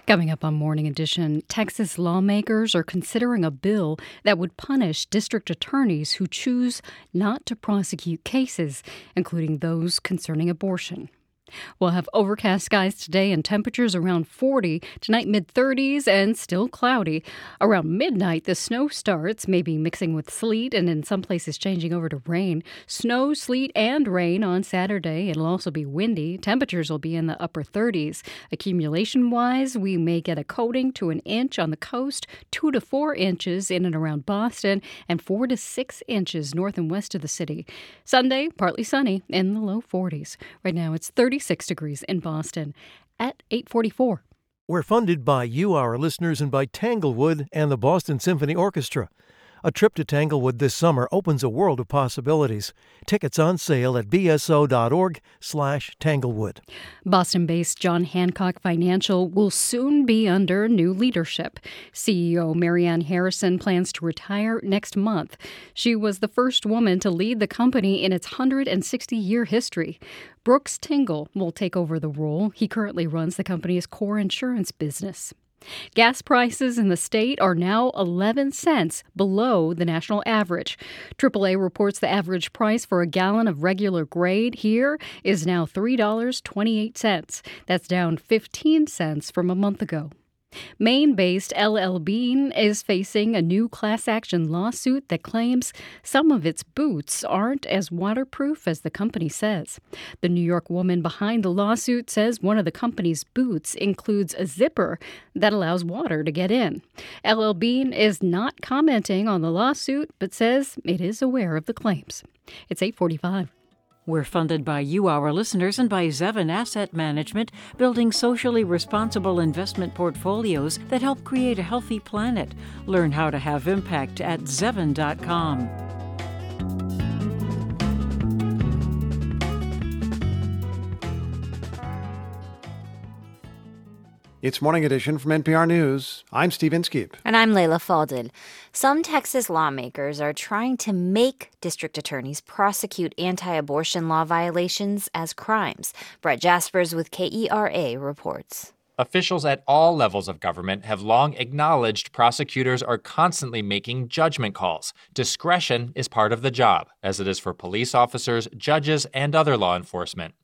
Coming up on Morning Edition, Texas lawmakers are considering a bill that would punish district attorneys who choose not to prosecute cases, including those concerning abortion. We'll have overcast skies today and temperatures around 40. Tonight, mid 30s and still cloudy. Around midnight, the snow starts, maybe mixing with sleet and in some places changing over to rain. Snow, sleet, and rain on Saturday. It'll also be windy. Temperatures will be in the upper 30s. Accumulation wise, we may get a coating to an inch on the coast, two to four inches in and around Boston, and four to six inches north and west of the city. Sunday, partly sunny in the low 40s. Right now, it's 30. 36 degrees in Boston at 844. We're funded by you, our listeners, and by Tanglewood and the Boston Symphony Orchestra. A trip to Tanglewood this summer opens a world of possibilities. Tickets on sale at bso.org slash tanglewood. Boston-based John Hancock Financial will soon be under new leadership. CEO Marianne Harrison plans to retire next month. She was the first woman to lead the company in its 160-year history. Brooks Tingle will take over the role. He currently runs the company's core insurance business. Gas prices in the state are now 11 cents below the national average. AAA reports the average price for a gallon of regular grade here is now $3.28. That's down 15 cents from a month ago. Maine based LL Bean is facing a new class action lawsuit that claims some of its boots aren't as waterproof as the company says. The New York woman behind the lawsuit says one of the company's boots includes a zipper that allows water to get in. LL Bean is not commenting on the lawsuit but says it is aware of the claims. It's 845. We're funded by you, our listeners, and by Zevin Asset Management, building socially responsible investment portfolios that help create a healthy planet. Learn how to have impact at Zevin.com. It's Morning Edition from NPR News. I'm Steve Inskeep. And I'm Leila Fadel. Some Texas lawmakers are trying to make district attorneys prosecute anti abortion law violations as crimes. Bret Jaspers with KERA reports. Officials at all levels of government have long acknowledged prosecutors are constantly making judgment calls. Discretion is part of the job, as it is for police officers, judges, and other law enforcement.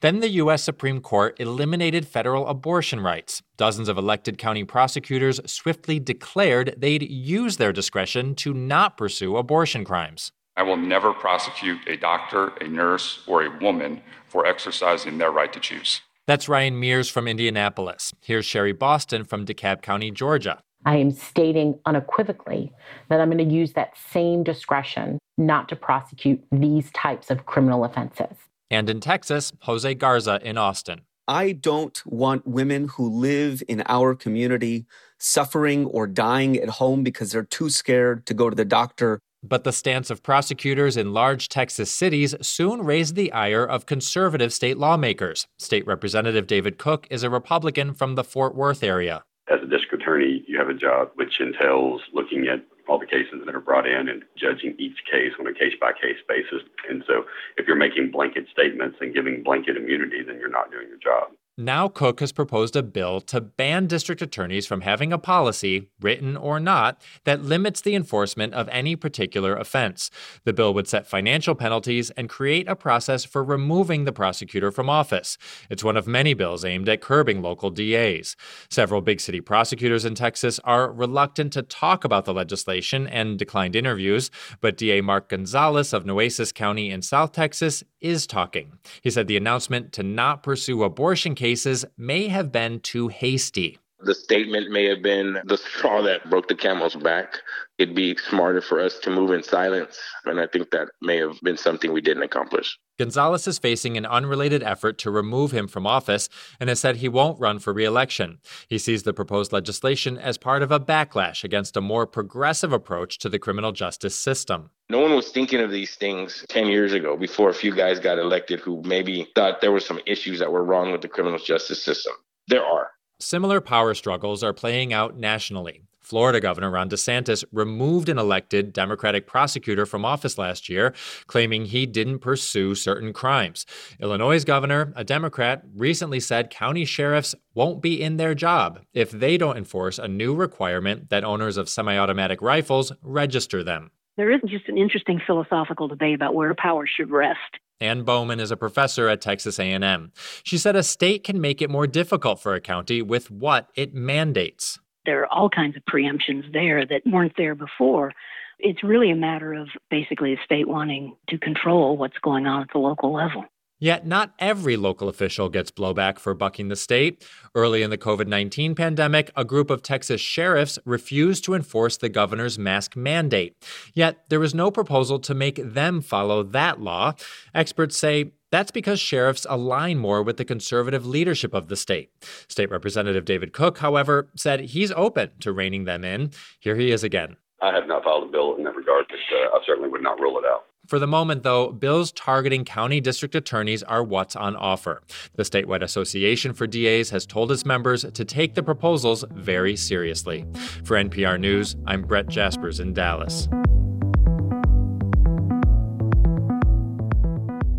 Then the U.S. Supreme Court eliminated federal abortion rights. Dozens of elected county prosecutors swiftly declared they'd use their discretion to not pursue abortion crimes. I will never prosecute a doctor, a nurse, or a woman for exercising their right to choose. That's Ryan Mears from Indianapolis. Here's Sherry Boston from DeKalb County, Georgia. I am stating unequivocally that I'm going to use that same discretion not to prosecute these types of criminal offenses. And in Texas, Jose Garza in Austin. I don't want women who live in our community suffering or dying at home because they're too scared to go to the doctor but the stance of prosecutors in large Texas cities soon raised the ire of conservative state lawmakers. State Representative David Cook is a Republican from the Fort Worth area. As a district attorney, you have a job which entails looking at all the cases that are brought in and judging each case on a case by case basis. And so if you're making blanket statements and giving blanket immunity, then you're not doing your job. Now, Cook has proposed a bill to ban district attorneys from having a policy, written or not, that limits the enforcement of any particular offense. The bill would set financial penalties and create a process for removing the prosecutor from office. It's one of many bills aimed at curbing local DAs. Several big city prosecutors in Texas are reluctant to talk about the legislation and declined interviews, but DA Mark Gonzalez of Nueces County in South Texas is talking. He said the announcement to not pursue abortion cases may have been too hasty. The statement may have been the straw that broke the camel's back. It'd be smarter for us to move in silence. And I think that may have been something we didn't accomplish. Gonzalez is facing an unrelated effort to remove him from office and has said he won't run for re-election. He sees the proposed legislation as part of a backlash against a more progressive approach to the criminal justice system. No one was thinking of these things 10 years ago before a few guys got elected who maybe thought there were some issues that were wrong with the criminal justice system. There are. Similar power struggles are playing out nationally. Florida Governor Ron DeSantis removed an elected Democratic prosecutor from office last year, claiming he didn't pursue certain crimes. Illinois' governor, a Democrat, recently said county sheriffs won't be in their job if they don't enforce a new requirement that owners of semi automatic rifles register them. There is just an interesting philosophical debate about where power should rest. Ann Bowman is a professor at Texas A&M. She said a state can make it more difficult for a county with what it mandates. There are all kinds of preemptions there that weren't there before. It's really a matter of basically the state wanting to control what's going on at the local level. Yet, not every local official gets blowback for bucking the state. Early in the COVID 19 pandemic, a group of Texas sheriffs refused to enforce the governor's mask mandate. Yet, there was no proposal to make them follow that law. Experts say that's because sheriffs align more with the conservative leadership of the state. State Representative David Cook, however, said he's open to reining them in. Here he is again. I have not filed a bill in that regard, but uh, I certainly would not rule it out. For the moment, though, bills targeting county district attorneys are what's on offer. The statewide association for DAs has told its members to take the proposals very seriously. For NPR News, I'm Bret Jaspers in Dallas.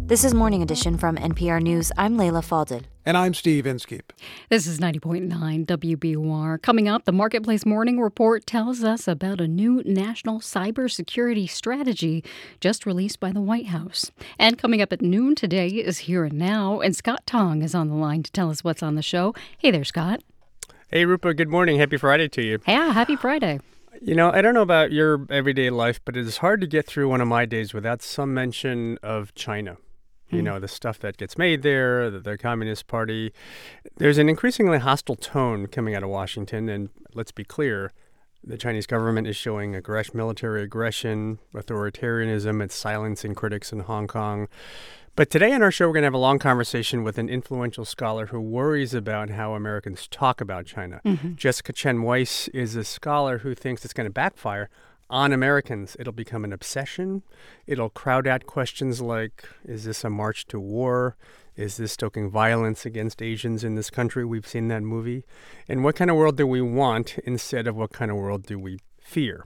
This is Morning Edition from NPR News. I'm Leila Fadel. And I'm Steve Inskeep. This is 90.9 WBUR. Coming up, the Marketplace Morning Report tells us about a new national cybersecurity strategy just released by the White House. And coming up at noon today is Here and Now, and Scott Tong is on the line to tell us what's on the show. Hey there, Scott. Hey, Rupa. Good morning. Happy Friday to you. Yeah, happy Friday. You know, I don't know about your everyday life, but it is hard to get through one of my days without some mention of China you hmm. know, the stuff that gets made there, the, the, Communist Party. There's an increasingly hostile tone coming out of Washington, and let's be clear. The Chinese government is showing aggression, military aggression, authoritarianism. It's silencing critics in Hong Kong. But today on our show, we're going to have a long conversation with an influential scholar who worries about how Americans talk about China. Mm-hmm. Jessica Chen Weiss is a scholar who thinks it's going to backfire on Americans. It'll become an obsession. It'll crowd out questions like Is this a march to war? Is this stoking violence against Asians in this country? We've seen that movie. And what kind of world do we want instead of what kind of world do we fear?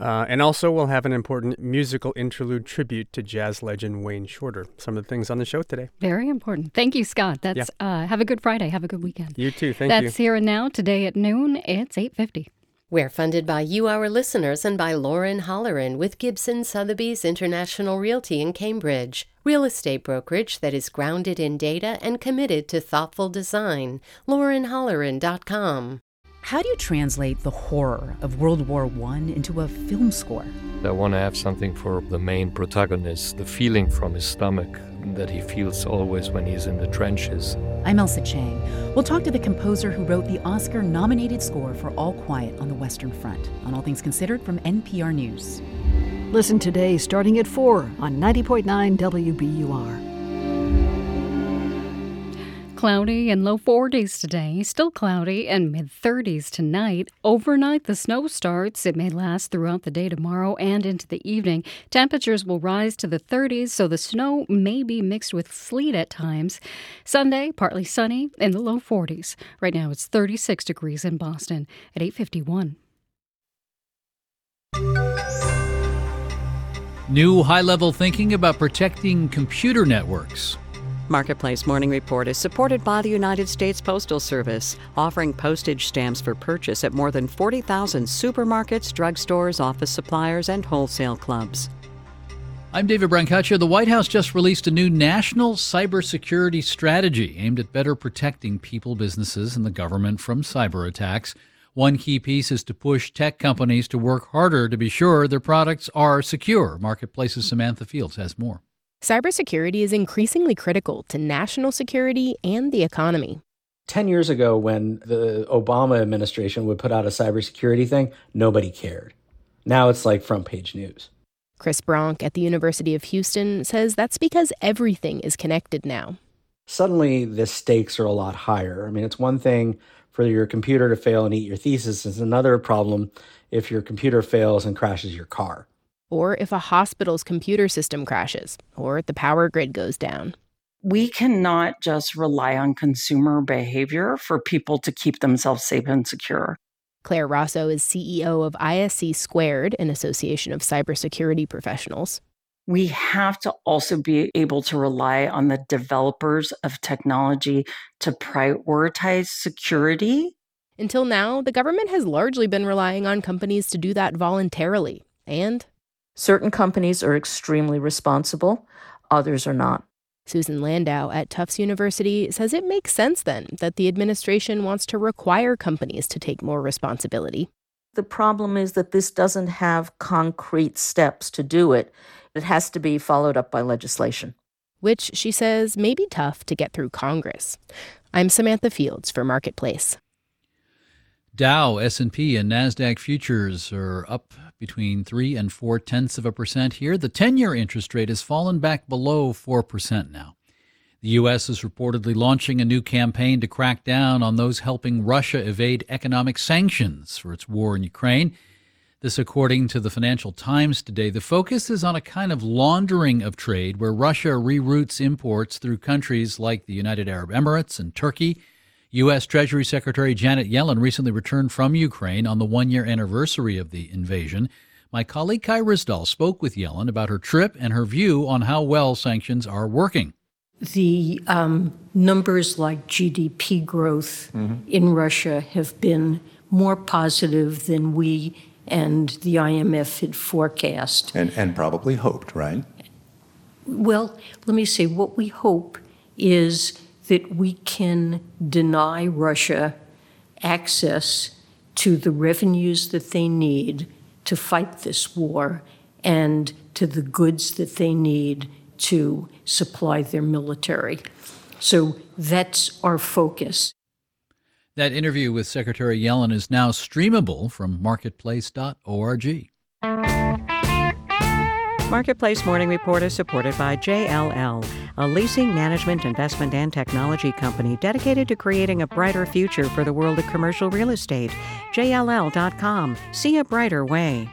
Uh, and also, we'll have an important musical interlude tribute to jazz legend Wayne Shorter. Some of the things on the show today. Very important. Thank you, Scott. That's yeah. uh, have a good Friday. Have a good weekend. You too. Thank That's you. That's here and now. Today at noon. It's eight fifty. We're funded by you, our listeners, and by Lauren Holleran with Gibson Sotheby's International Realty in Cambridge. Real estate brokerage that is grounded in data and committed to thoughtful design. LaurenHolleran.com. How do you translate the horror of World War I into a film score? I want to have something for the main protagonist, the feeling from his stomach that he feels always when he's in the trenches. I'm Ailsa Chang. We'll talk to the composer who wrote the Oscar nominated score for All Quiet on the Western Front on All Things Considered from NPR News. Listen today starting at 4 on 90.9 WBUR. Cloudy and low 40s today, still cloudy and mid 30s tonight. Overnight, the snow starts. It may last throughout the day tomorrow and into the evening. Temperatures will rise to the 30s, so the snow may be mixed with sleet at times. Sunday, partly sunny in the low 40s. Right now, it's 36 degrees in Boston at 851. New high level thinking about protecting computer networks. Marketplace Morning Report is supported by the United States Postal Service, offering postage stamps for purchase at more than 40,000 supermarkets, drugstores, office suppliers, and wholesale clubs. I'm David Brancaccio. The White House just released a new national cybersecurity strategy aimed at better protecting people, businesses, and the government from cyber attacks. One key piece is to push tech companies to work harder to be sure their products are secure. Marketplace's Samantha Fields has more. Cybersecurity is increasingly critical to national security and the economy. 10 years ago, when the Obama administration would put out a cybersecurity thing, nobody cared. Now it's like front page news. Chris Bronk at the University of Houston says that's because everything is connected now. Suddenly, the stakes are a lot higher. I mean, it's one thing for your computer to fail and eat your thesis, it's another problem if your computer fails and crashes your car. Or if a hospital's computer system crashes, or the power grid goes down. We cannot just rely on consumer behavior for people to keep themselves safe and secure. Clar Rosso is CEO of ISC Squared, an association of cybersecurity professionals. We have to also be able to rely on the developers of technology to prioritize security. Until now, the government has largely been relying on companies to do that voluntarily. And certain companies are extremely responsible, others are not. Susan Landau at Tufts University says it makes sense then that the administration wants to require companies to take more responsibility. The problem is that this doesn't have concrete steps to do it. It has to be followed up by legislation. Which she says may be tough to get through Congress. I'm Samantha Fields for Marketplace. Dow, S&P, and Nasdaq futures are up between three and four tenths of a percent here. The 10 year interest rate has fallen back below 4% now. The U.S. is reportedly launching a new campaign to crack down on those helping Russia evade economic sanctions for its war in Ukraine. This, according to the Financial Times today. The focus is on a kind of laundering of trade where Russia reroutes imports through countries like the United Arab Emirates and Turkey. U.S. Treasury Secretary Janet Yellen recently returned from Ukraine on the one year anniversary of the invasion. My colleague Kai Ryssdal spoke with Yellen about her trip and her view on how well sanctions are working. The um, numbers like GDP growth mm-hmm. in Russia have been more positive than we and the IMF had forecast. And, and probably hoped, right? Well, let me say what we hope is that we can deny Russia access to the revenues that they need to fight this war and to the goods that they need to supply their military. So that's our focus. That interview with Secretary Yellen is now streamable from marketplace.org. Marketplace Morning Report is supported by JLL, a leasing, management, investment, and technology company dedicated to creating a brighter future for the world of commercial real estate. JLL.com. See a brighter way.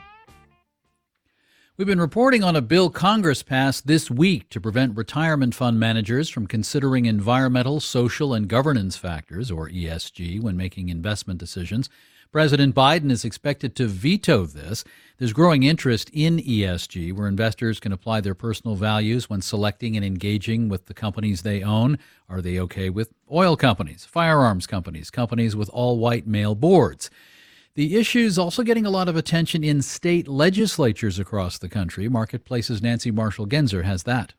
We've been reporting on a bill Congress passed this week to prevent retirement fund managers from considering environmental, social, and governance factors, or ESG, when making investment decisions. President Biden is expected to veto this. There's growing interest in ESG, where investors can apply their personal values when selecting and engaging with the companies they own. Are they okay with oil companies, firearms companies, companies with all white male boards? The issue is also getting a lot of attention in state legislatures across the country. Marketplace's Nancy Marshall Genzer has that.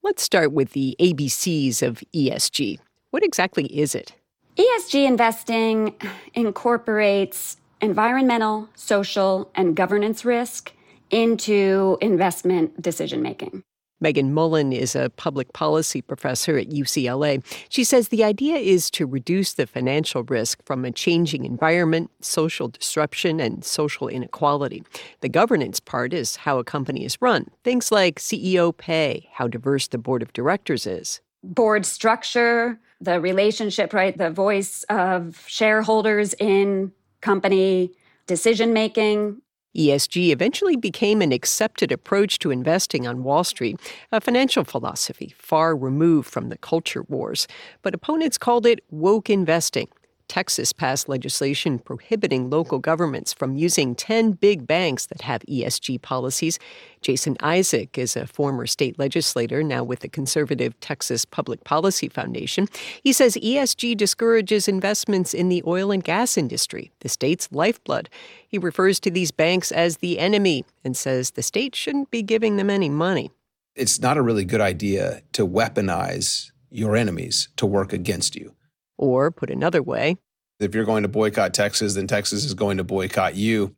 Let's start with the ABCs of ESG. What exactly is it? ESG investing incorporates environmental, social, and governance risk into investment decision making. Megan Mullin is a public policy professor at UCLA. She says the idea is to reduce the financial risk from a changing environment, social disruption, and social inequality. The governance part is how a company is run, things like CEO pay, how diverse the board of directors is. Board structure, the relationship, right? The voice of shareholders in company decision making, ESG eventually became an accepted approach to investing on Wall Street, a financial philosophy far removed from the culture wars. But opponents called it woke investing. Texas passed legislation prohibiting local governments from using 10 big banks that have ESG policies. Jason Isaac is a former state legislator, now with the conservative Texas Public Policy Foundation. He says ESG discourages investments in the oil and gas industry, the state's lifeblood. He refers to these banks as the enemy and says the state shouldn't be giving them any money. It's not a really good idea to weaponize your enemies to work against you. Or, put another way, if you're going to boycott Texas, then Texas is going to boycott you.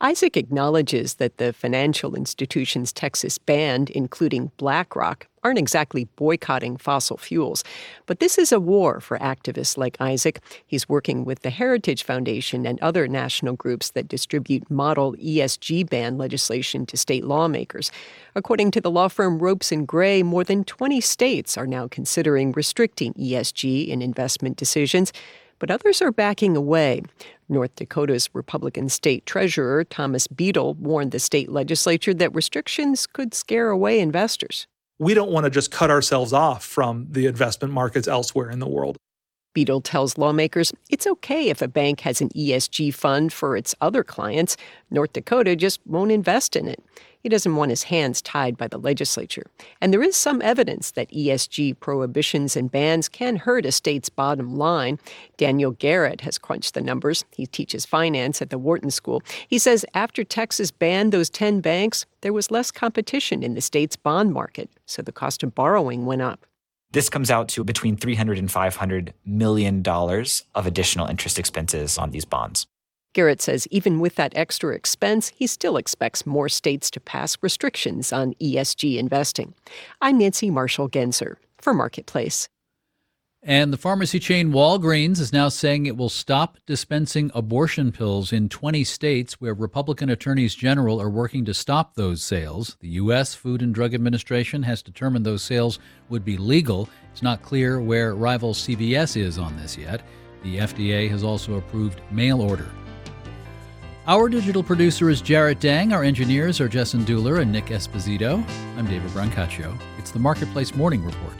Isaac acknowledges that the financial institutions Texas banned, including BlackRock, aren't exactly boycotting fossil fuels. But this is a war for activists like Isaac. He's working with the Heritage Foundation and other national groups that distribute model ESG ban legislation to state lawmakers. According to the law firm Ropes and Gray, more than 20 states are now considering restricting ESG in investment decisions but others are backing away. North Dakota's Republican state treasurer, Thomas Beadle, warned the state legislature that restrictions could scare away investors. We don't want to just cut ourselves off from the investment markets elsewhere in the world. Beadle tells lawmakers it's okay if a bank has an ESG fund for its other clients. North Dakota just won't invest in it. He doesn't want his hands tied by the legislature. And there is some evidence that ESG prohibitions and bans can hurt a state's bottom line. Daniel Garrett has crunched the numbers. He teaches finance at the Wharton School. He says after Texas banned those 10 banks, there was less competition in the state's bond market, so the cost of borrowing went up. This comes out to between 300 and 500 million dollars of additional interest expenses on these bonds. Garrett says even with that extra expense, he still expects more states to pass restrictions on ESG investing. I'm Nancy Marshall Genzer for Marketplace. And the pharmacy chain Walgreens is now saying it will stop dispensing abortion pills in 20 states where Republican attorneys general are working to stop those sales. The U.S. Food and Drug Administration has determined those sales would be legal. It's not clear where rival CVS is on this yet. The FDA has also approved mail order our digital producer is Jarrett Dang. Our engineers are Jessen Duhler and Nick Esposito. I'm David Brancaccio. It's the Marketplace Morning Report.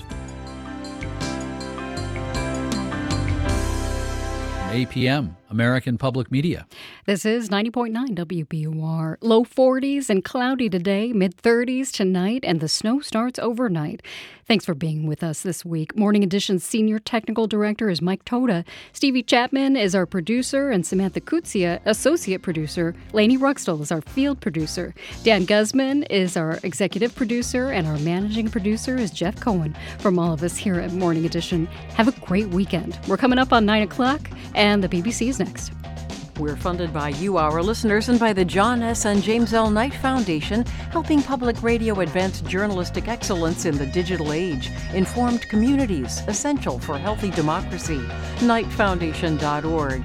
8 p.m. American Public Media. This is 90.9 WBUR. Low 40s and cloudy today, mid 30s tonight, and the snow starts overnight. Thanks for being with us this week. Morning Edition's Senior Technical Director is Mike Toda. Stevie Chapman is our producer, and Samantha Kutsia, Associate Producer. Lainey Ruxtel is our Field Producer. Dan Guzman is our Executive Producer, and our Managing Producer is Jeff Cohen. From all of us here at Morning Edition, have a great weekend. We're coming up on 9 o'clock, and the BBC's next. We're funded by you, our listeners, and by the John S. and James L. Knight Foundation, helping public radio advance journalistic excellence in the digital age. Informed communities, essential for healthy democracy. KnightFoundation.org.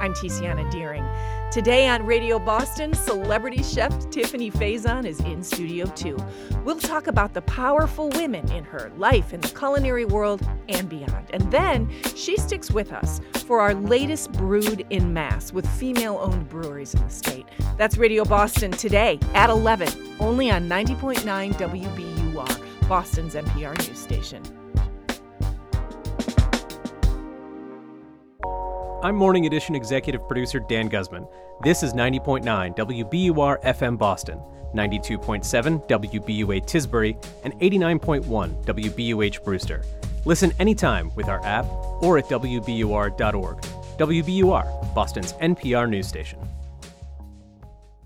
I'm Tiziana Dearing. Today on Radio Boston, celebrity chef Tiffani Faison is in Studio 2. We'll talk about the powerful women in her life in the culinary world and beyond. And then she sticks with us for our latest Brewed in Mass with female owned breweries in the state. That's Radio Boston today at 11, only on 90.9 WBUR, Boston's NPR news station. I'm Morning Edition executive producer Dan Guzman. This is 90.9 WBUR FM Boston, 92.7 WBUA Tisbury, and 89.1 WBUH Brewster. Listen anytime with our app or at WBUR.org. WBUR, Boston's NPR news station.